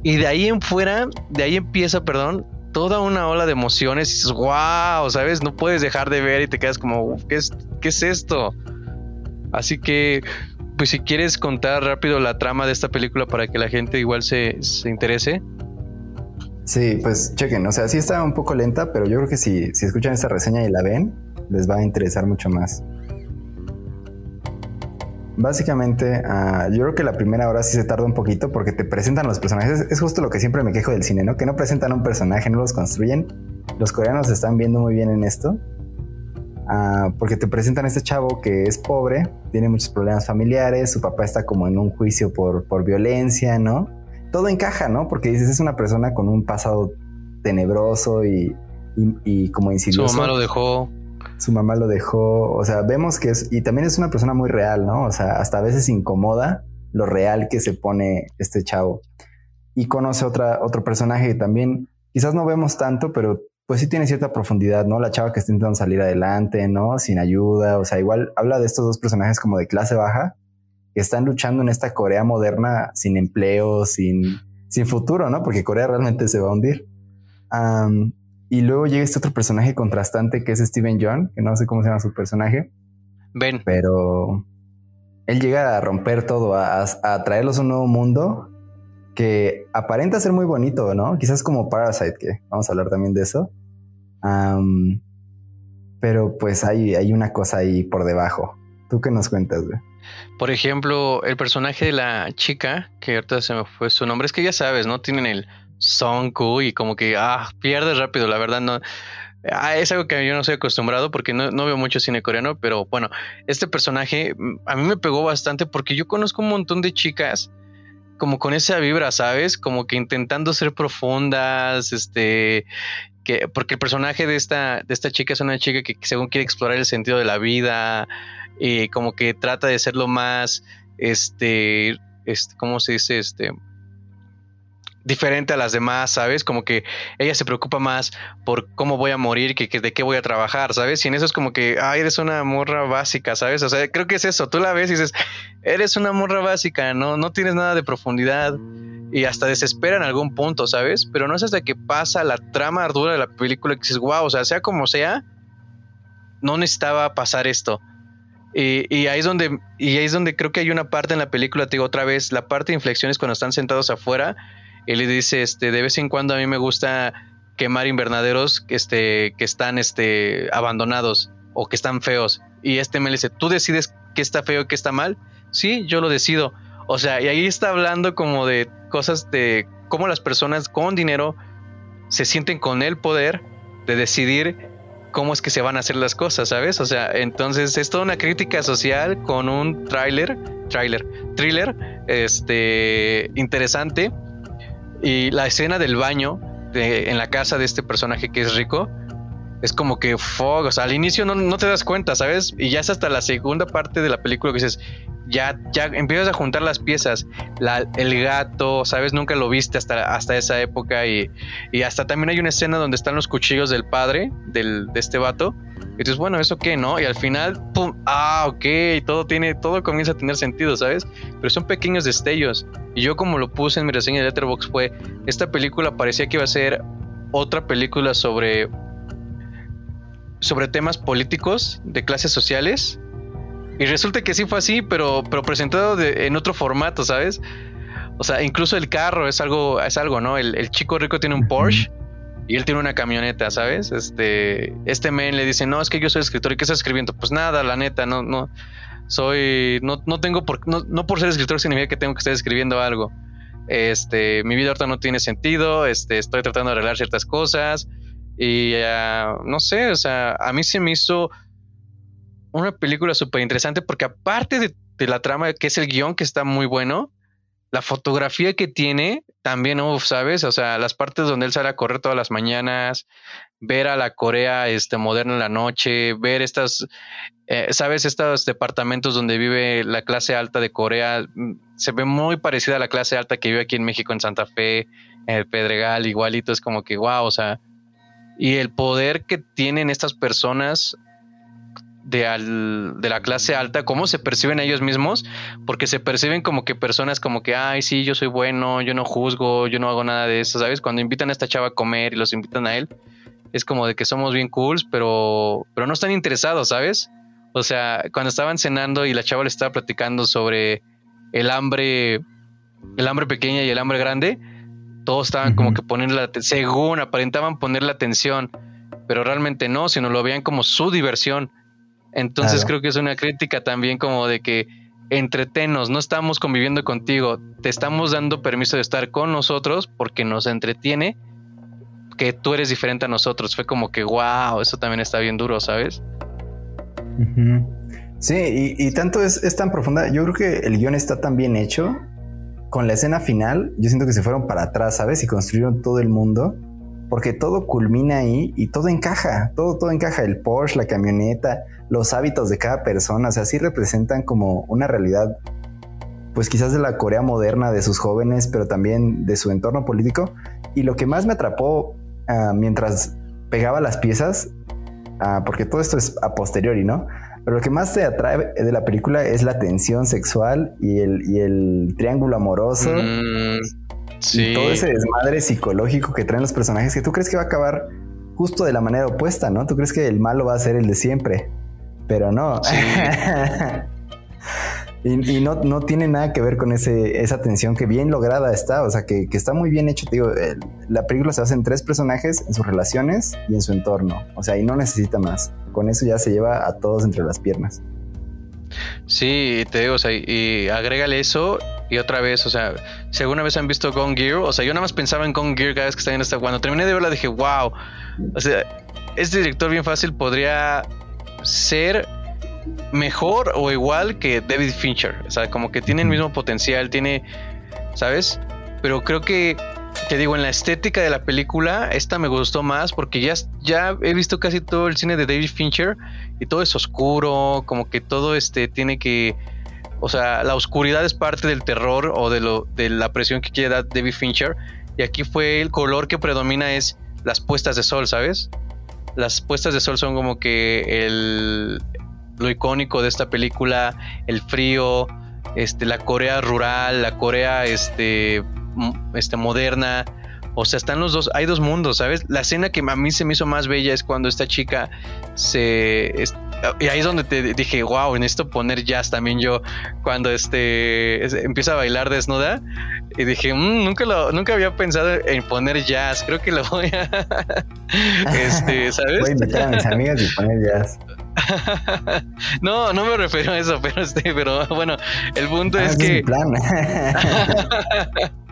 Speaker 2: Y de ahí en fuera, de ahí empieza, perdón, toda una ola de emociones y dices, wow, ¿sabes? No puedes dejar de ver y te quedas como, ¿qué es, qué es esto? Así que, pues si quieres contar rápido la trama de esta película para que la gente igual se, se interese.
Speaker 1: Sí, pues chequen, o sea, sí está un poco lenta, pero yo creo que si, si escuchan esta reseña y la ven, les va a interesar mucho más. Básicamente, ah, yo creo que la primera hora sí se tarda un poquito porque te presentan los personajes. Es, justo lo que siempre me quejo del cine, ¿no? Que no presentan un personaje, no los construyen. Los coreanos están viendo muy bien en esto. Ah, porque te presentan a este chavo que es pobre, tiene muchos problemas familiares, su papá está como en un juicio por, por violencia, ¿no? Todo encaja, ¿no? Porque dices, es una persona con un pasado tenebroso y, y como insidioso.
Speaker 2: Su mamá lo dejó
Speaker 1: su mamá lo dejó, o sea, vemos que es, y también es una persona muy real, ¿no? O sea, hasta a veces incomoda lo real que se pone este chavo. Y conoce otra, otro personaje que también quizás no vemos tanto, pero pues sí tiene cierta profundidad, ¿no? La chava que está intentando salir adelante, ¿no? Sin ayuda, o sea, igual habla de estos dos personajes como de clase baja, que están luchando en esta Corea moderna sin empleo, sin, sin futuro, ¿no? Porque Corea realmente se va a hundir. Y luego llega este otro personaje contrastante que es Steven John, que no sé cómo se llama su personaje.
Speaker 2: Ben.
Speaker 1: Pero él llega a romper todo, a, traerlos a un nuevo mundo que aparenta ser muy bonito, ¿no? Quizás como Parasite, que vamos a hablar también de eso. pero pues hay, hay una cosa ahí por debajo. ¿Tú qué nos cuentas, güey?
Speaker 2: Por ejemplo, el personaje de la chica, que ahorita se me fue su nombre, es que ya sabes, ¿no? Tienen el Sonku y como que ah, pierdes rápido, la verdad no. Ah, es algo que yo no soy acostumbrado porque no, no, veo mucho cine coreano, pero bueno, este personaje mm, a mí me pegó bastante porque yo conozco un montón de chicas como con esa vibra, ¿sabes? Como que intentando ser profundas, este, que, porque el personaje de esta, de esta chica es una chica que según quiere explorar el sentido de la vida, y como que trata de ser lo más, este, este, ¿cómo se dice? Este, diferente a las demás, ¿sabes? Como que ella se preocupa más por cómo voy a morir que, de qué voy a trabajar, ¿sabes? Y en eso es como que, ay, eres una morra básica, ¿sabes? O sea, creo que es eso, tú la ves y dices, eres una morra básica, no, no tienes nada de profundidad y hasta desespera en algún punto, ¿sabes? Pero no es hasta que pasa la trama ardura de la película que dices, wow, o sea, sea como sea, no necesitaba pasar esto. Y, ahí es donde, y ahí es donde creo que hay una parte en la película, te digo otra vez, la parte de inflexiones cuando están sentados afuera y le dice, este, de vez en cuando a mí me gusta quemar invernaderos este, que están este, abandonados o que están feos. Y este me dice, ¿tú decides qué está feo y qué está mal? Sí, yo lo decido. O sea, y ahí está hablando como de cosas de cómo las personas con dinero se sienten con el poder de decidir cómo es que se van a hacer las cosas, ¿sabes? O sea, entonces es toda una crítica social con un tráiler, tráiler, thriller, este, interesante y la escena del baño en la casa de este personaje que es rico es como que fog, o sea, al inicio no, no, te das cuenta, ¿sabes? Y ya es hasta la segunda parte de la película que dices, ya, ya empiezas a juntar las piezas, el gato, ¿sabes? Nunca lo viste hasta, hasta esa época y, y, hasta también hay una escena donde están los cuchillos del padre del, de este vato. Y dices, bueno, ¿eso qué, no? Y al final, ¡pum! Ah, ok, todo tiene, todo comienza a tener sentido, ¿sabes? Pero son pequeños destellos. Y yo como lo puse en mi reseña de Letterboxd fue, esta película parecía que iba a ser otra película sobre sobre temas políticos de clases sociales y resulta que sí fue así, pero, pero presentado en otro formato, ¿sabes? O sea, incluso el carro es algo, es algo, ¿no? El, chico rico tiene un Porsche y él tiene una camioneta, ¿sabes? Este, este men le dice, no, es que yo soy escritor y ¿qué estás escribiendo? Pues nada, la neta, no, no, soy, no, no tengo por, no, no por ser escritor significa que tengo que estar escribiendo algo. Este, mi vida ahorita no tiene sentido, este, estoy tratando de arreglar ciertas cosas y no sé, o sea, a mí se me hizo una película súper interesante porque aparte de, la trama, que es el guion que está muy bueno, la fotografía que tiene también, ¿sabes? O sea, las partes donde él sale a correr todas las mañanas, ver a la Corea este, moderna en la noche, ver estas, eh, ¿sabes? Estos departamentos donde vive la clase alta de Corea, mm, se ve muy parecida a la clase alta que vive aquí en México, en Santa Fe, en el Pedregal, igualito, es como que, wow, o sea, y el poder que tienen estas personas de, al, de la clase alta, cómo se perciben ellos mismos, porque se perciben como que personas como que, ay, sí, yo soy bueno, yo no juzgo, yo no hago nada de eso, ¿sabes? Cuando invitan a esta chava a comer y los invitan a él, es como de que somos bien cools, pero, pero no están interesados, ¿sabes? O sea, cuando estaban cenando y la chava le estaba platicando sobre el hambre, el hambre pequeña y el hambre grande, todos estaban como que poniendo la según aparentaban poner la atención, pero realmente no, sino lo veían como su diversión. Entonces creo que es una crítica también como de que entretenos, no estamos conviviendo contigo, te estamos dando permiso de estar con nosotros porque nos entretiene que tú eres diferente a nosotros. Fue como que, wow, eso también está bien duro, ¿sabes?
Speaker 1: Sí, y, tanto es, es, tan profunda. Yo creo que el guion está tan bien hecho. Con la escena final, yo siento que se fueron para atrás, ¿sabes? Y construyeron todo el mundo. Porque todo culmina ahí y todo encaja. Todo, todo encaja. El Porsche, la camioneta, los hábitos de cada persona, o sea, sí representan como una realidad, pues quizás de la Corea moderna, de sus jóvenes, pero también de su entorno político. Y lo que más me atrapó ah, mientras pegaba las piezas, ah, porque todo esto es a posteriori, ¿no? Pero lo que más te atrae de la película es la tensión sexual y el, y el triángulo amoroso. Mm, y todo ese desmadre psicológico que traen los personajes que tú crees que va a acabar justo de la manera opuesta, ¿no? Tú crees que el malo va a ser el de siempre pero no. y, no, no, tiene nada que ver con ese, esa tensión que bien lograda está, o sea, que, está muy bien hecho. Te digo, la película se basa en tres personajes, en sus relaciones y en su entorno, o sea, y no necesita más. Con eso ya se lleva a todos entre las piernas.
Speaker 2: Sí, te digo, o sea, y agrégale eso y otra vez, o sea, si alguna vez han visto Gone Gear, o sea, yo nada más pensaba en Gone Gear cada vez que estaba en esta. Cuando terminé de verla dije, wow, o sea, este director bien fácil podría ser mejor o igual que David Fincher. O sea, como que tiene el mismo potencial, tiene, ¿sabes? Pero creo que, te digo, en la estética de la película, esta me gustó más porque ya, ya he visto casi todo el cine de David Fincher y todo es oscuro, como que todo este tiene que... O sea, la oscuridad es parte del terror o de, lo, de la presión que quiere dar David Fincher. y aquí fue el color que predomina es las puestas de sol, ¿sabes? Las puestas de sol son como que el, lo icónico de esta película, el frío, este, la Corea rural, la Corea este, este, moderna. O sea, están los dos, hay dos mundos, ¿sabes? La escena que a mí se me hizo más bella es cuando esta chica se... y ahí es donde te dije, wow, necesito poner jazz también yo. Cuando este empieza a bailar desnuda. Y dije, mm, nunca lo, nunca había pensado en poner jazz. Creo que lo voy a. este, ¿sabes?
Speaker 1: Voy a invitar a mis amigas y poner jazz.
Speaker 2: no, no me refiero a eso, pero este, pero bueno, el punto ah, es que.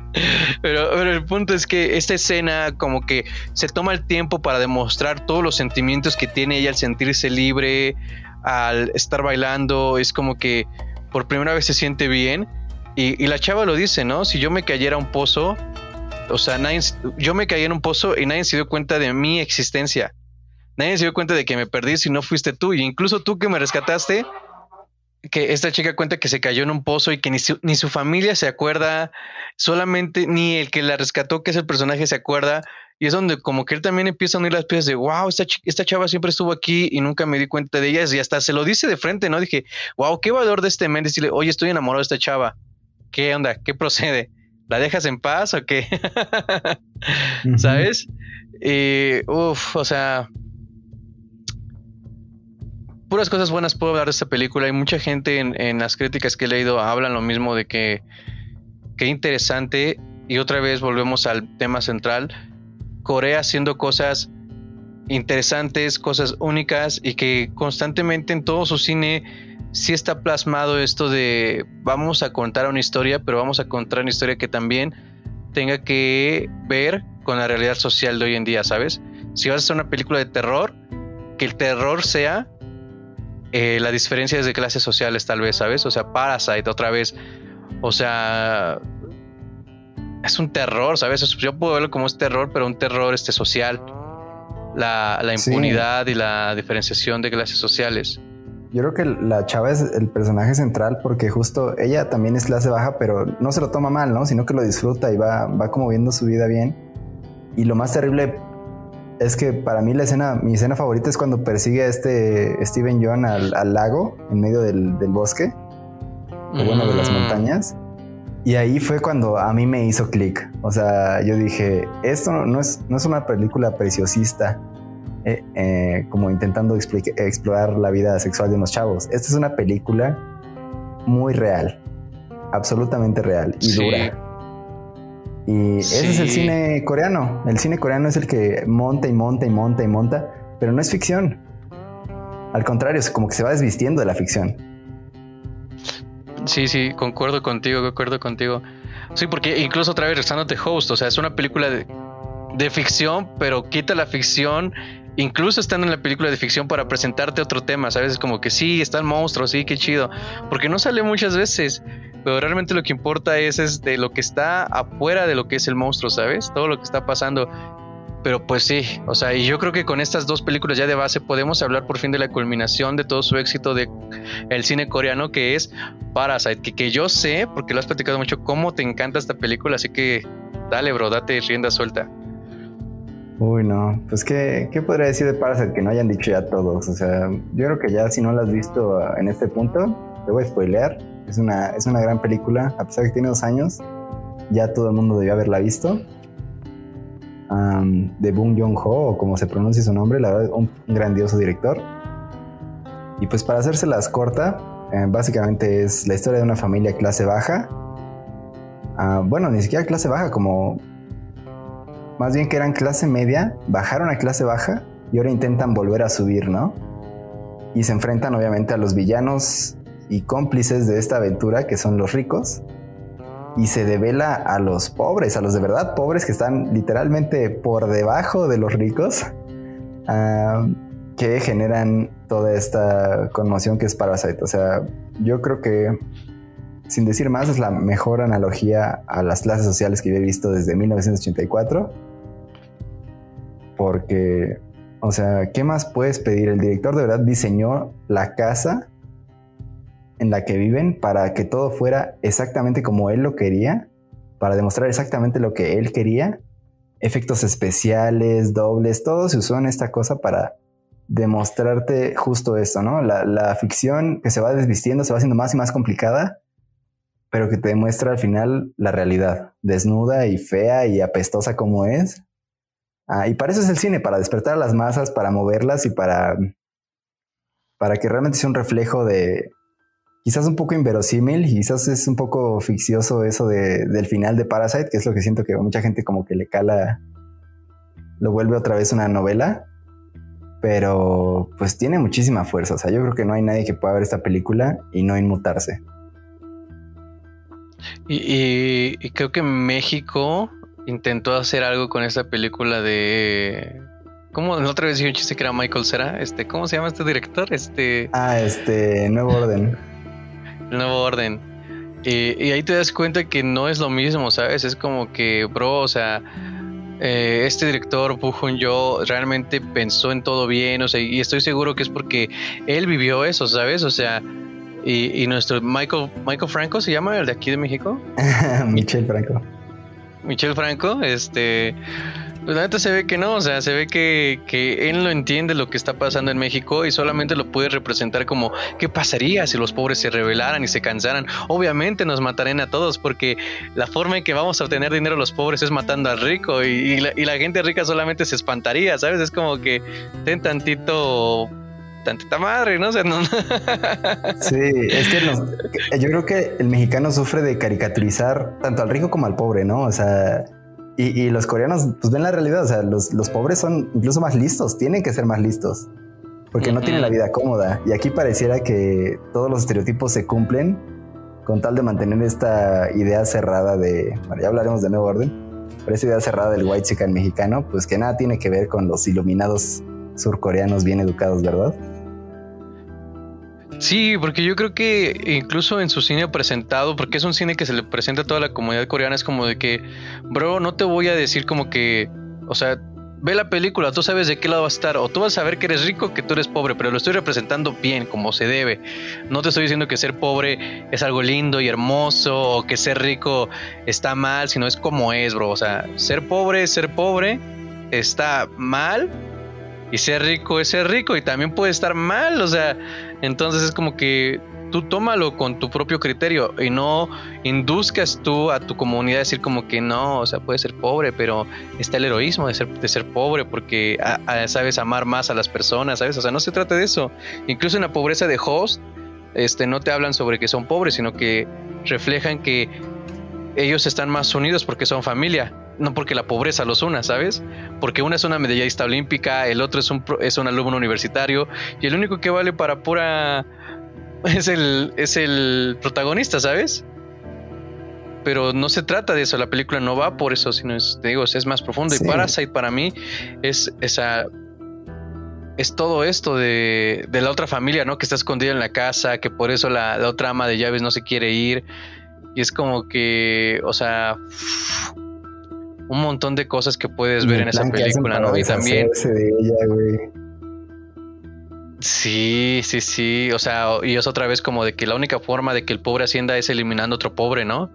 Speaker 2: Pero, el punto es que esta escena como que se toma el tiempo para demostrar todos los sentimientos que tiene ella al sentirse libre, al estar bailando, es como que por primera vez se siente bien. Y, y la chava lo dice, ¿no? Si yo me cayera a un pozo, o sea, nadie, yo me caí en un pozo y nadie se dio cuenta de mi existencia nadie se dio cuenta de que me perdí si no fuiste tú. Y incluso tú que me rescataste, que esta chica cuenta que se cayó en un pozo y que ni su, ni su familia se acuerda, solamente ni el que la rescató, que es el personaje, se acuerda. Y es donde como que él también empieza a unir las piezas de, wow, esta, esta chava siempre estuvo aquí y nunca me di cuenta de ella. Y hasta se lo dice de frente, ¿no? Dije, wow, qué valor de este men decirle, oye, estoy enamorado de esta chava. ¿Qué onda? ¿Qué procede? ¿La dejas en paz o qué? ¿Sabes? Y, uff, o sea, puras cosas buenas puedo hablar de esta película. Hay mucha gente en, las críticas que he leído hablan lo mismo de que qué interesante. Y otra vez volvemos al tema central. Corea haciendo cosas interesantes, cosas únicas y que constantemente en todo su cine sí está plasmado esto de vamos a contar una historia, pero vamos a contar una historia que también tenga que ver con la realidad social de hoy en día, ¿sabes? Si vas a hacer una película de terror, que el terror sea eh, la diferencia es de clases sociales, tal vez, ¿sabes? O sea, Parasite, otra vez. O sea, es un terror, ¿sabes? Yo puedo verlo como un terror, pero un terror este, social. La, impunidad y la diferenciación de clases sociales.
Speaker 1: Yo creo que la chava es el personaje central porque justo ella también es clase baja, pero no se lo toma mal, ¿no? Sino que lo disfruta y va, va como viendo su vida bien. Y lo más terrible es que para mí la escena, mi escena favorita es cuando persigue a este Steven John al, lago en medio del, bosque, o bueno, de las mm. montañas. Y ahí fue cuando a mí me hizo clic. O sea, yo dije, esto no es, no es una película preciosista, eh, eh, como intentando explorar la vida sexual de unos chavos. Esta es una película muy real, absolutamente real y dura. Y ese es el cine coreano. El cine coreano es el que monta y monta y monta y monta, pero no es ficción. Al contrario, es como que se va desvistiendo de la ficción.
Speaker 2: Sí, sí, concuerdo contigo, concuerdo contigo. Sí, porque incluso otra vez de Host, o sea, es una película de, de ficción, pero quita la ficción incluso estando en la película de ficción para presentarte otro tema, ¿sabes? Como que sí, está el monstruo, sí, qué chido. Porque no sale muchas veces pero realmente lo que importa es, es de lo que está afuera de lo que es el monstruo, ¿sabes? Todo lo que está pasando. Pero pues sí, o sea, y yo creo que con estas dos películas ya de base podemos hablar por fin de la culminación de todo su éxito de el cine coreano que es Parasite, que, que yo sé, porque lo has platicado mucho, cómo te encanta esta película, así que dale, bro, date rienda suelta.
Speaker 1: Uy, no, pues ¿qué, ¿qué podría decir de Parasite que no hayan dicho ya todos? O sea, yo creo que ya si no la has visto en este punto, te voy a spoilear es una, es una gran película, a pesar de que tiene dos años, ya todo el mundo debió haberla visto. de Bong Joon-ho, o como se pronuncia su nombre, la verdad, un, grandioso director. Y pues para hacérselas corta, eh, básicamente es la historia de una familia clase baja. Ah, bueno, ni siquiera clase baja, como más bien que eran clase media, bajaron a clase baja y ahora intentan volver a subir, ¿no? Y se enfrentan obviamente a los villanos y cómplices de esta aventura, que son los ricos, y se devela a los pobres, a los de verdad pobres que están literalmente por debajo de los ricos, que generan toda esta conmoción que es Parasite. O sea, yo creo que, sin decir más, es la mejor analogía a las clases sociales que yo he visto desde 1984. Porque, o sea, ¿qué más puedes pedir? El director de verdad diseñó la casa en la que viven para que todo fuera exactamente como él lo quería, para demostrar exactamente lo que él quería. Efectos especiales, dobles, todo se usó en esta cosa para demostrarte justo esto, ¿no? La, la ficción que se va desvistiendo, se va haciendo más y más complicada, pero que te demuestra al final la realidad, desnuda y fea y apestosa como es. Ah, y para eso es el cine, para despertar a las masas, para moverlas y para, para que realmente sea un reflejo de, quizás un poco inverosímil, quizás es un poco ficcioso eso de, del final de Parasite, que es lo que siento que mucha gente como que le cala, lo vuelve otra vez una novela, pero pues tiene muchísima fuerza, o sea, yo creo que no hay nadie que pueda ver esta película y no inmutarse.
Speaker 2: Y, y creo que México intentó hacer algo con esta película de ¿Cómo? La otra vez dije un chiste que era Michael Cera. Este, ¿cómo se llama este director? Este.
Speaker 1: Ah, este, Nuevo Orden
Speaker 2: el nuevo orden. Y, ahí te das cuenta que no es lo mismo, ¿sabes? Es como que, bro, o sea, eh, este director, Pujun Yo, realmente pensó en todo bien, o sea, y estoy seguro que es porque él vivió eso, ¿sabes? O sea, y, y nuestro Michael, Michael Franco se llama, el de aquí de México.
Speaker 1: Michel Franco.
Speaker 2: Michel Franco, este pues la neta se ve que no, o sea, se ve que, que, él no entiende lo que está pasando en México y solamente lo puede representar como qué pasaría si los pobres se rebelaran y se cansaran. Obviamente nos matarían a todos porque la forma en que vamos a obtener dinero los pobres es matando al rico y, la, gente rica solamente se espantaría, ¿sabes? Es como que ten tantito tantita madre, ¿no? O sea, no...
Speaker 1: Sí, es que yo creo que el mexicano sufre de caricaturizar tanto al rico como al pobre, ¿no? O sea, y, los coreanos pues ven la realidad, o sea, los, pobres son incluso más listos, tienen que ser más listos, porque no tienen la vida cómoda. Y aquí pareciera que todos los estereotipos se cumplen con tal de mantener esta idea cerrada de, bueno, ya hablaremos de nuevo orden, pero esta idea cerrada del white chicken mexicano, pues que nada tiene que ver con los iluminados surcoreanos bien educados, ¿verdad?
Speaker 2: Sí, porque yo creo que incluso en su cine presentado, porque es un cine que se le presenta a toda la comunidad coreana, es como de que, bro, no te voy a decir como que, o sea, ve la película, tú sabes de qué lado va a estar, o tú vas a saber que eres rico, que tú eres pobre, pero lo estoy representando bien, como se debe. No te estoy diciendo que ser pobre es algo lindo y hermoso, o que ser rico está mal, sino es como es, bro. O sea, ser pobre ser pobre, está mal, y ser rico es ser rico y también puede estar mal, o sea, entonces es como que tú tómalo con tu propio criterio y no induzcas tú a tu comunidad a decir como que no, o sea, puede ser pobre, pero está el heroísmo de ser, de ser pobre porque sabes amar más a las personas, ¿sabes? O sea, no se trata de eso. Incluso en la pobreza de host, este, no te hablan sobre que son pobres, sino que reflejan que ellos están más unidos porque son familia no porque la pobreza los una, ¿sabes? Porque una es una medallista olímpica, el otro es un, es un alumno universitario y el único que vale para pura es el, es el protagonista, ¿sabes? Pero no se trata de eso, la película no va por eso, sino es, te digo, es más profundo. Y Parasite para mí es esa es todo esto de, de, la otra familia, ¿no? Que está escondida en la casa, que por eso la, la, otra ama de llaves no se quiere ir. Y es como que, o sea, un montón de cosas que puedes ver en esa película, ¿no? Y también... Sí, sí, sí. O sea, y es otra vez como de que la única forma de que el pobre ascienda es eliminando otro pobre, ¿no?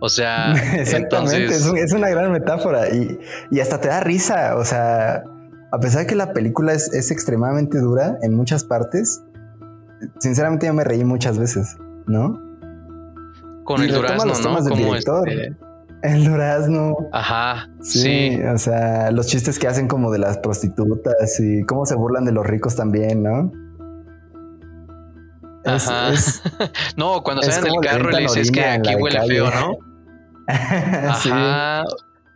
Speaker 2: O sea,
Speaker 1: exactamente, es, una gran metáfora y, y, hasta te da risa. O sea, a pesar de que la película es, es extremadamente dura en muchas partes, sinceramente yo me reí muchas veces, ¿no?
Speaker 2: Con el durazno, ¿no? Como
Speaker 1: este... El durazno.
Speaker 2: Ajá.
Speaker 1: Sí, O sea, los chistes que hacen como de las prostitutas y cómo se burlan de los ricos también, ¿no?
Speaker 2: Ajá. no, cuando salen del carro y le dices que aquí huele feo, ¿no? Ajá.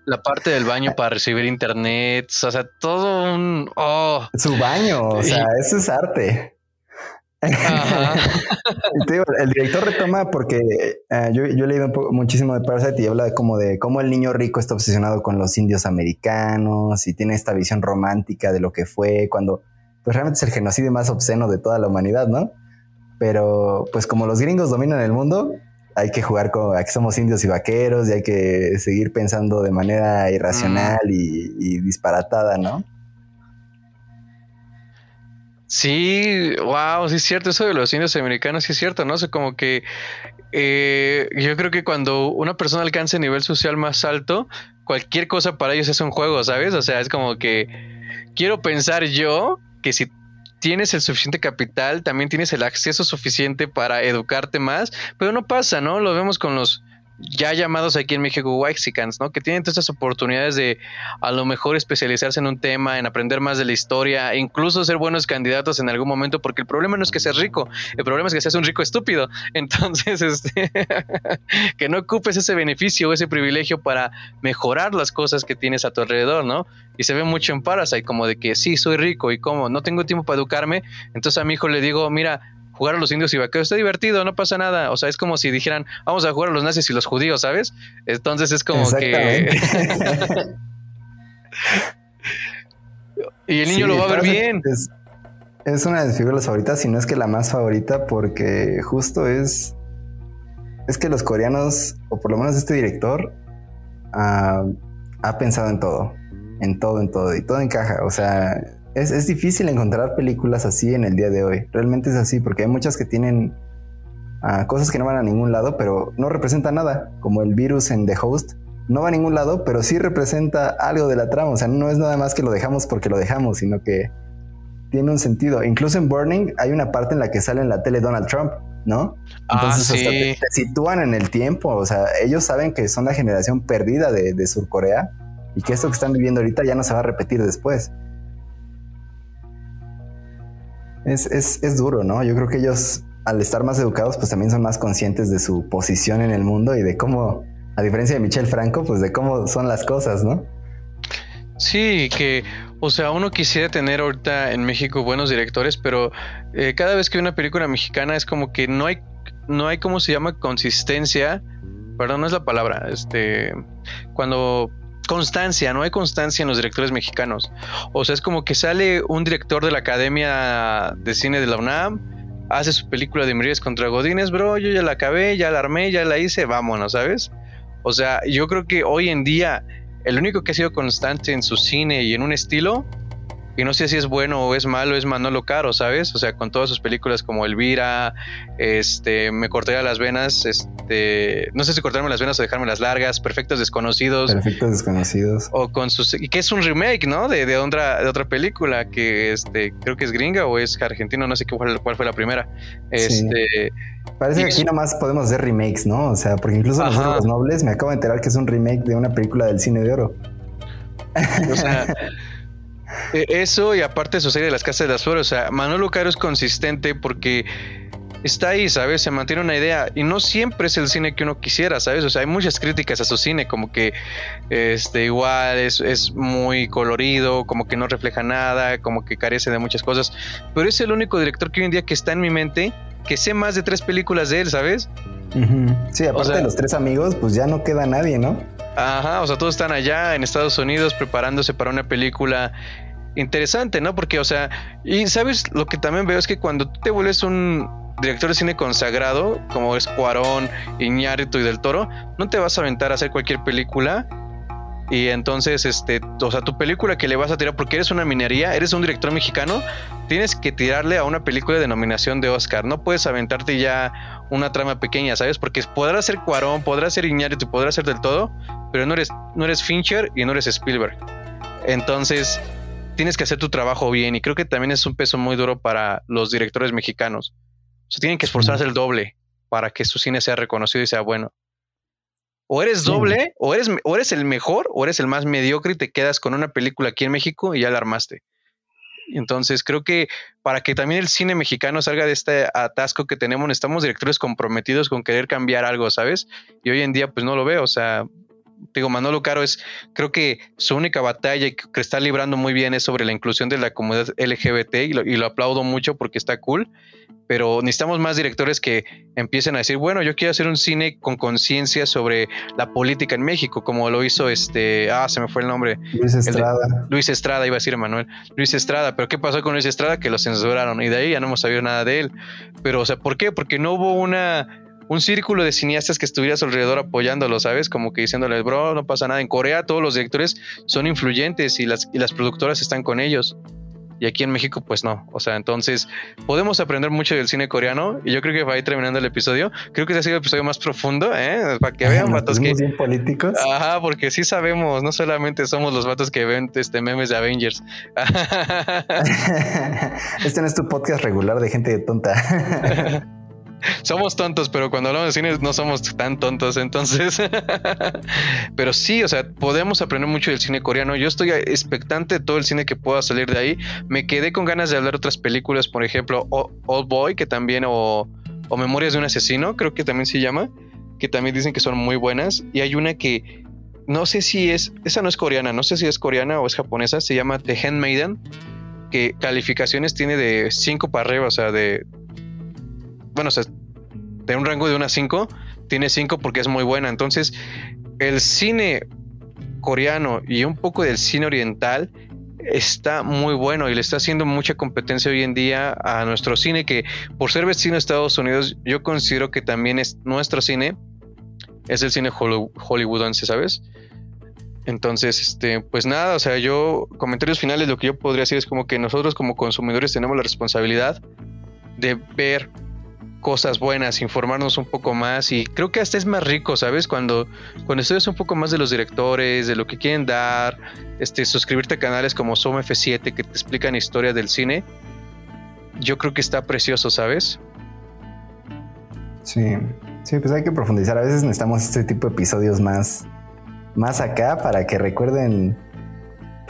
Speaker 2: La parte del baño para recibir internet, o sea, todo un. Oh.
Speaker 1: Su baño, o sea, eso es arte. el director retoma porque eh, yo, he leído muchísimo de Parasite y habla como de cómo el niño rico está obsesionado con los indios americanos y tiene esta visión romántica de lo que fue cuando pues realmente es el genocidio más obsceno de toda la humanidad, ¿no? Pero pues como los gringos dominan el mundo, hay que jugar con que somos indios y vaqueros y hay que seguir pensando de manera irracional mm. y disparatada, ¿no?
Speaker 2: Sí, wow, sí es cierto, eso de los indios americanos sí es cierto, ¿no? O sea, como que eh, yo creo que cuando una persona alcanza el nivel social más alto, cualquier cosa para ellos es un juego, ¿sabes? O sea, es como que quiero pensar yo que si tienes el suficiente capital, también tienes el acceso suficiente para educarte más, pero no pasa, ¿no? Lo vemos con los ya llamados aquí en México Waxicans, ¿no? Que tienen todas estas oportunidades de a lo mejor especializarse en un tema, en aprender más de la historia, e incluso ser buenos candidatos en algún momento, porque el problema no es que seas rico, el problema es que seas un rico estúpido. Entonces, este, que no ocupes ese beneficio o ese privilegio para mejorar las cosas que tienes a tu alrededor, ¿no? Y se ve mucho en Parasite, como de que sí, soy rico y como no tengo tiempo para educarme, entonces a mi hijo le digo, mira, jugar a los indios y vaqueros está divertido, no pasa nada. O sea, es como si dijeran, vamos a jugar a los nazis y los judíos, ¿sabes? Entonces es como que. y el niño lo va a ver bien.
Speaker 1: Es, una de mis figuras favoritas, si no es que la más favorita, porque justo es. Es que los coreanos, o por lo menos este director, ah, ha pensado en todo. En todo, en todo. Y todo encaja. O sea, es, difícil encontrar películas así en el día de hoy. Realmente es así, porque hay muchas que tienen ah, cosas que no van a ningún lado, pero no representan nada, como el virus en The Host. No va a ningún lado, pero sí representa algo de la trama. O sea, no es nada más que lo dejamos porque lo dejamos, sino que tiene un sentido. Incluso en Burning hay una parte en la que sale en la tele Donald Trump, ¿no?
Speaker 2: Ah, Entonces hasta te,
Speaker 1: sitúan en el tiempo. O sea, ellos saben que son la generación perdida de, de Surcorea y que esto que están viviendo ahorita ya no se va a repetir después. Es, es, es duro, ¿no? Yo creo que ellos, al estar más educados, pues también son más conscientes de su posición en el mundo y de cómo, a diferencia de Michel Franco, pues de cómo son las cosas, ¿no?
Speaker 2: Sí, que, o sea, uno quisiera tener ahorita en México buenos directores, pero eh, cada vez que hay una película mexicana es como que no hay, no hay, ¿cómo se llama? Consistencia. Perdón, no es la palabra. Este, cuando constancia, no hay constancia en los directores mexicanos. O sea, es como que sale un director de la Academia de Cine de la UNAM, hace su película de Mirías contra Godines, bro, yo ya la acabé, ya la armé, ya la hice, vámonos, ¿sabes? O sea, yo creo que hoy en día el único que ha sido constante en su cine y en un estilo y no sé si es bueno o es malo, es Manolo Caro, ¿sabes? O sea, con todas sus películas como Elvira, este, Me cortaría las venas, este, no sé si cortarme las venas o dejarme las largas, Perfectos Desconocidos.
Speaker 1: Perfectos Desconocidos.
Speaker 2: O con sus, y que es un remake, ¿no? De, de, otra, de otra película que, este, creo que es gringa o es argentino, no sé cuál, cuál fue la primera. Este.
Speaker 1: Parece que aquí nomás podemos hacer remakes, ¿no? O sea, porque incluso Los Nobles me acabo de enterar que es un remake de una película del cine de oro.
Speaker 2: O sea, eso y aparte su serie de las casas de las flores, o sea, Manolo Caro es consistente porque está ahí, ¿sabes? Se mantiene una idea y no siempre es el cine que uno quisiera, ¿sabes? O sea, hay muchas críticas a su cine, como que este igual es, es muy colorido, como que no refleja nada, como que carece de muchas cosas, pero es el único director que hoy en día que está en mi mente que sé más de tres películas de él, ¿sabes?
Speaker 1: Sí, aparte de los tres amigos, pues ya no queda nadie, ¿no?
Speaker 2: Ajá, o sea, todos están allá en Estados Unidos preparándose para una película interesante, ¿no? Porque, o sea, y sabes, lo que también veo es que cuando tú te vuelves un director de cine consagrado, como es Cuarón, Iñárritu y Del Toro, no te vas a aventar a hacer cualquier película. Y entonces, este, o sea, tu película que le vas a tirar, porque eres una minería, eres un director mexicano, tienes que tirarle a una película de nominación de Oscar. No puedes aventarte ya una trama pequeña, ¿sabes? Porque podrás ser Cuarón, podrás ser Iñárritu, podrás ser del todo, pero no eres, no eres Fincher y no eres Spielberg. Entonces, tienes que hacer tu trabajo bien y creo que también es un peso muy duro para los directores mexicanos. O sea, tienen que esforzarse el doble para que su cine sea reconocido y sea bueno. O eres doble, o, eres, o eres el mejor, o eres el más mediocre y te quedas con una película aquí en México y ya la armaste. Entonces creo que para que también el cine mexicano salga de este atasco que tenemos, estamos directores comprometidos con querer cambiar algo, ¿sabes? Y hoy en día pues no lo veo, o sea, digo, Manolo Caro es, creo que su única batalla que está librando muy bien es sobre la inclusión de la comunidad LGBT y lo, aplaudo mucho porque está cool, pero necesitamos más directores que empiecen a decir, bueno, yo quiero hacer un cine con conciencia sobre la política en México, como lo hizo este, ah, se me fue el nombre.
Speaker 1: Luis Estrada.
Speaker 2: Luis Estrada, iba a decir Manuel. Luis Estrada, pero ¿qué pasó con Luis Estrada? Que lo censuraron y de ahí ya no hemos sabido nada de él. Pero, o sea, ¿por qué? Porque no hubo una un círculo de cineastas que estuvieras alrededor apoyándolo, ¿sabes? Como que diciéndoles, bro, no pasa nada. En Corea todos los directores son influyentes y las, y las productoras están con ellos. y aquí en México pues no. O sea, entonces podemos aprender mucho del cine coreano y yo creo que va a ir terminando el episodio. Creo que este ha sido el episodio más profundo, ¿eh? Para que vean, vatos que...
Speaker 1: bien políticos.
Speaker 2: Ajá, porque sí sabemos, no solamente somos los vatos que ven este memes de Avengers.
Speaker 1: este no es tu podcast regular de gente tonta.
Speaker 2: somos tontos, pero cuando hablamos de cine no somos tan tontos, entonces. pero sí, o sea, podemos aprender mucho del cine coreano. Yo estoy expectante de todo el cine que pueda salir de ahí. Me quedé con ganas de hablar otras películas, por ejemplo, Old Boy, que también, o, o Memorias de un asesino, creo que también se llama, que también dicen que son muy buenas. Y hay una que no sé si es, esa no es coreana, no sé si es coreana o es japonesa, se llama The Handmaiden, que calificaciones tiene de 5 para arriba, o sea, de, bueno, o sea, de un rango de 1 a 5, tiene 5 porque es muy buena. Entonces, el cine coreano y un poco del cine oriental está muy bueno y le está haciendo mucha competencia hoy en día a nuestro cine que por ser vecino de Estados Unidos yo considero que también es nuestro cine es el cine hollywoodense, ¿sabes? Entonces, este, pues nada, o sea, yo, comentarios finales, lo que yo podría decir es como que nosotros como consumidores tenemos la responsabilidad de ver cosas buenas, informarnos un poco más y creo que hasta es más rico, ¿sabes? Cuando, cuando estudias un poco más de los directores, de lo que quieren dar, este, suscribirte a canales como Som F7 que te explican historias del cine, yo creo que está precioso, ¿sabes?
Speaker 1: Sí, sí, pues hay que profundizar. A veces necesitamos este tipo de episodios más, más acá para que recuerden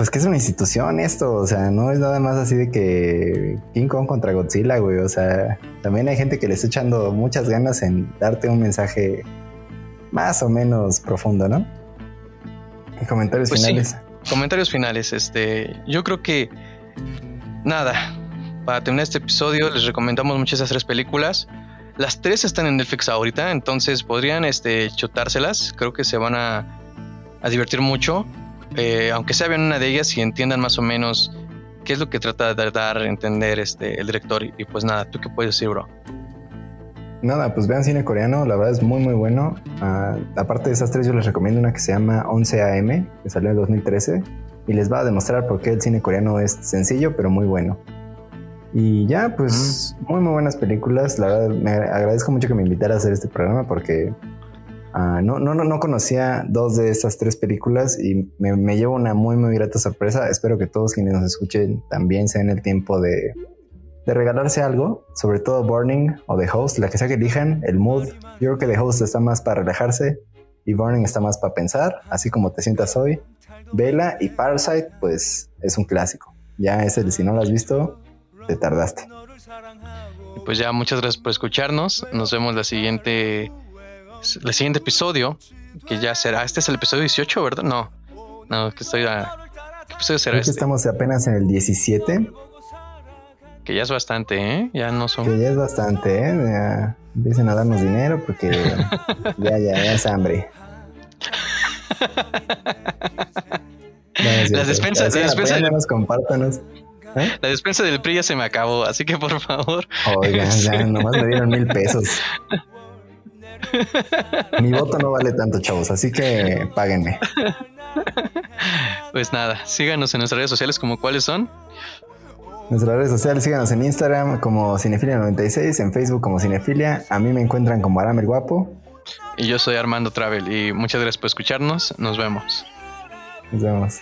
Speaker 1: pues que es una institución esto, o sea, no es nada más así de que King Kong contra Godzilla, güey, o sea, también hay gente que le está echando muchas ganas en darte un mensaje más o menos profundo, ¿no? ¿Y comentarios pues finales?
Speaker 2: Comentarios finales, este, yo creo que nada, para terminar este episodio les recomendamos muchas esas tres películas. Las tres están en Netflix ahorita, entonces podrían este, chutárselas, creo que se van a, a divertir mucho. Eh, aunque sea bien una de ellas y entiendan más o menos qué es lo que trata de dar a entender este, el director. Y, pues nada, ¿tú qué puedes decir, bro?
Speaker 1: Nada, pues vean cine coreano, la verdad es muy muy bueno. Ah, aparte de esas tres, yo les recomiendo una que se llama 11 AM, que salió en 2013, y les va a demostrar por qué el cine coreano es sencillo, pero muy bueno. Y ya, pues muy muy buenas películas. La verdad, me agradezco mucho que me invitara a hacer este programa porque Ah, no, no, no, no conocía dos de estas tres películas y me, llevo una muy, muy grata sorpresa. Espero que todos quienes nos escuchen también se den el tiempo de, de regalarse algo, sobre todo Burning o The Host, la que sea que elijan, el mood. Yo creo que The Host está más para relajarse y Burning está más para pensar, así como te sientas hoy. Vela y Parasite, pues es un clásico. Ya es el, si no lo has visto, te tardaste.
Speaker 2: Pues ya, muchas gracias por escucharnos. Nos vemos la siguiente el siguiente episodio, que ya será, este es el episodio 18, ¿verdad? No, no, que estoy a...
Speaker 1: ¿Qué episodio será este? estamos apenas en el 17.
Speaker 2: Que ya es bastante, ¿eh? Ya no son...
Speaker 1: Que ya es bastante, ¿eh? Ya empiecen a darnos dinero porque ya, ya, ya es hambre.
Speaker 2: las despensas, la despensa,
Speaker 1: compártanos.
Speaker 2: ¿Eh? La despensa del PRI ya se me acabó, así que por favor.
Speaker 1: Oigan, ya nomás me dieron mil pesos. Mi voto no vale tanto, chavos, así que páguenme.
Speaker 2: Pues nada, síganos en nuestras redes sociales como cuáles son.
Speaker 1: Nuestras redes sociales, síganos en Instagram como Cinefilia96, en Facebook como Cinefilia. A mí me encuentran como Aram el Guapo.
Speaker 2: Y yo soy Armando Travel y muchas gracias por escucharnos. Nos vemos.
Speaker 1: Nos vemos.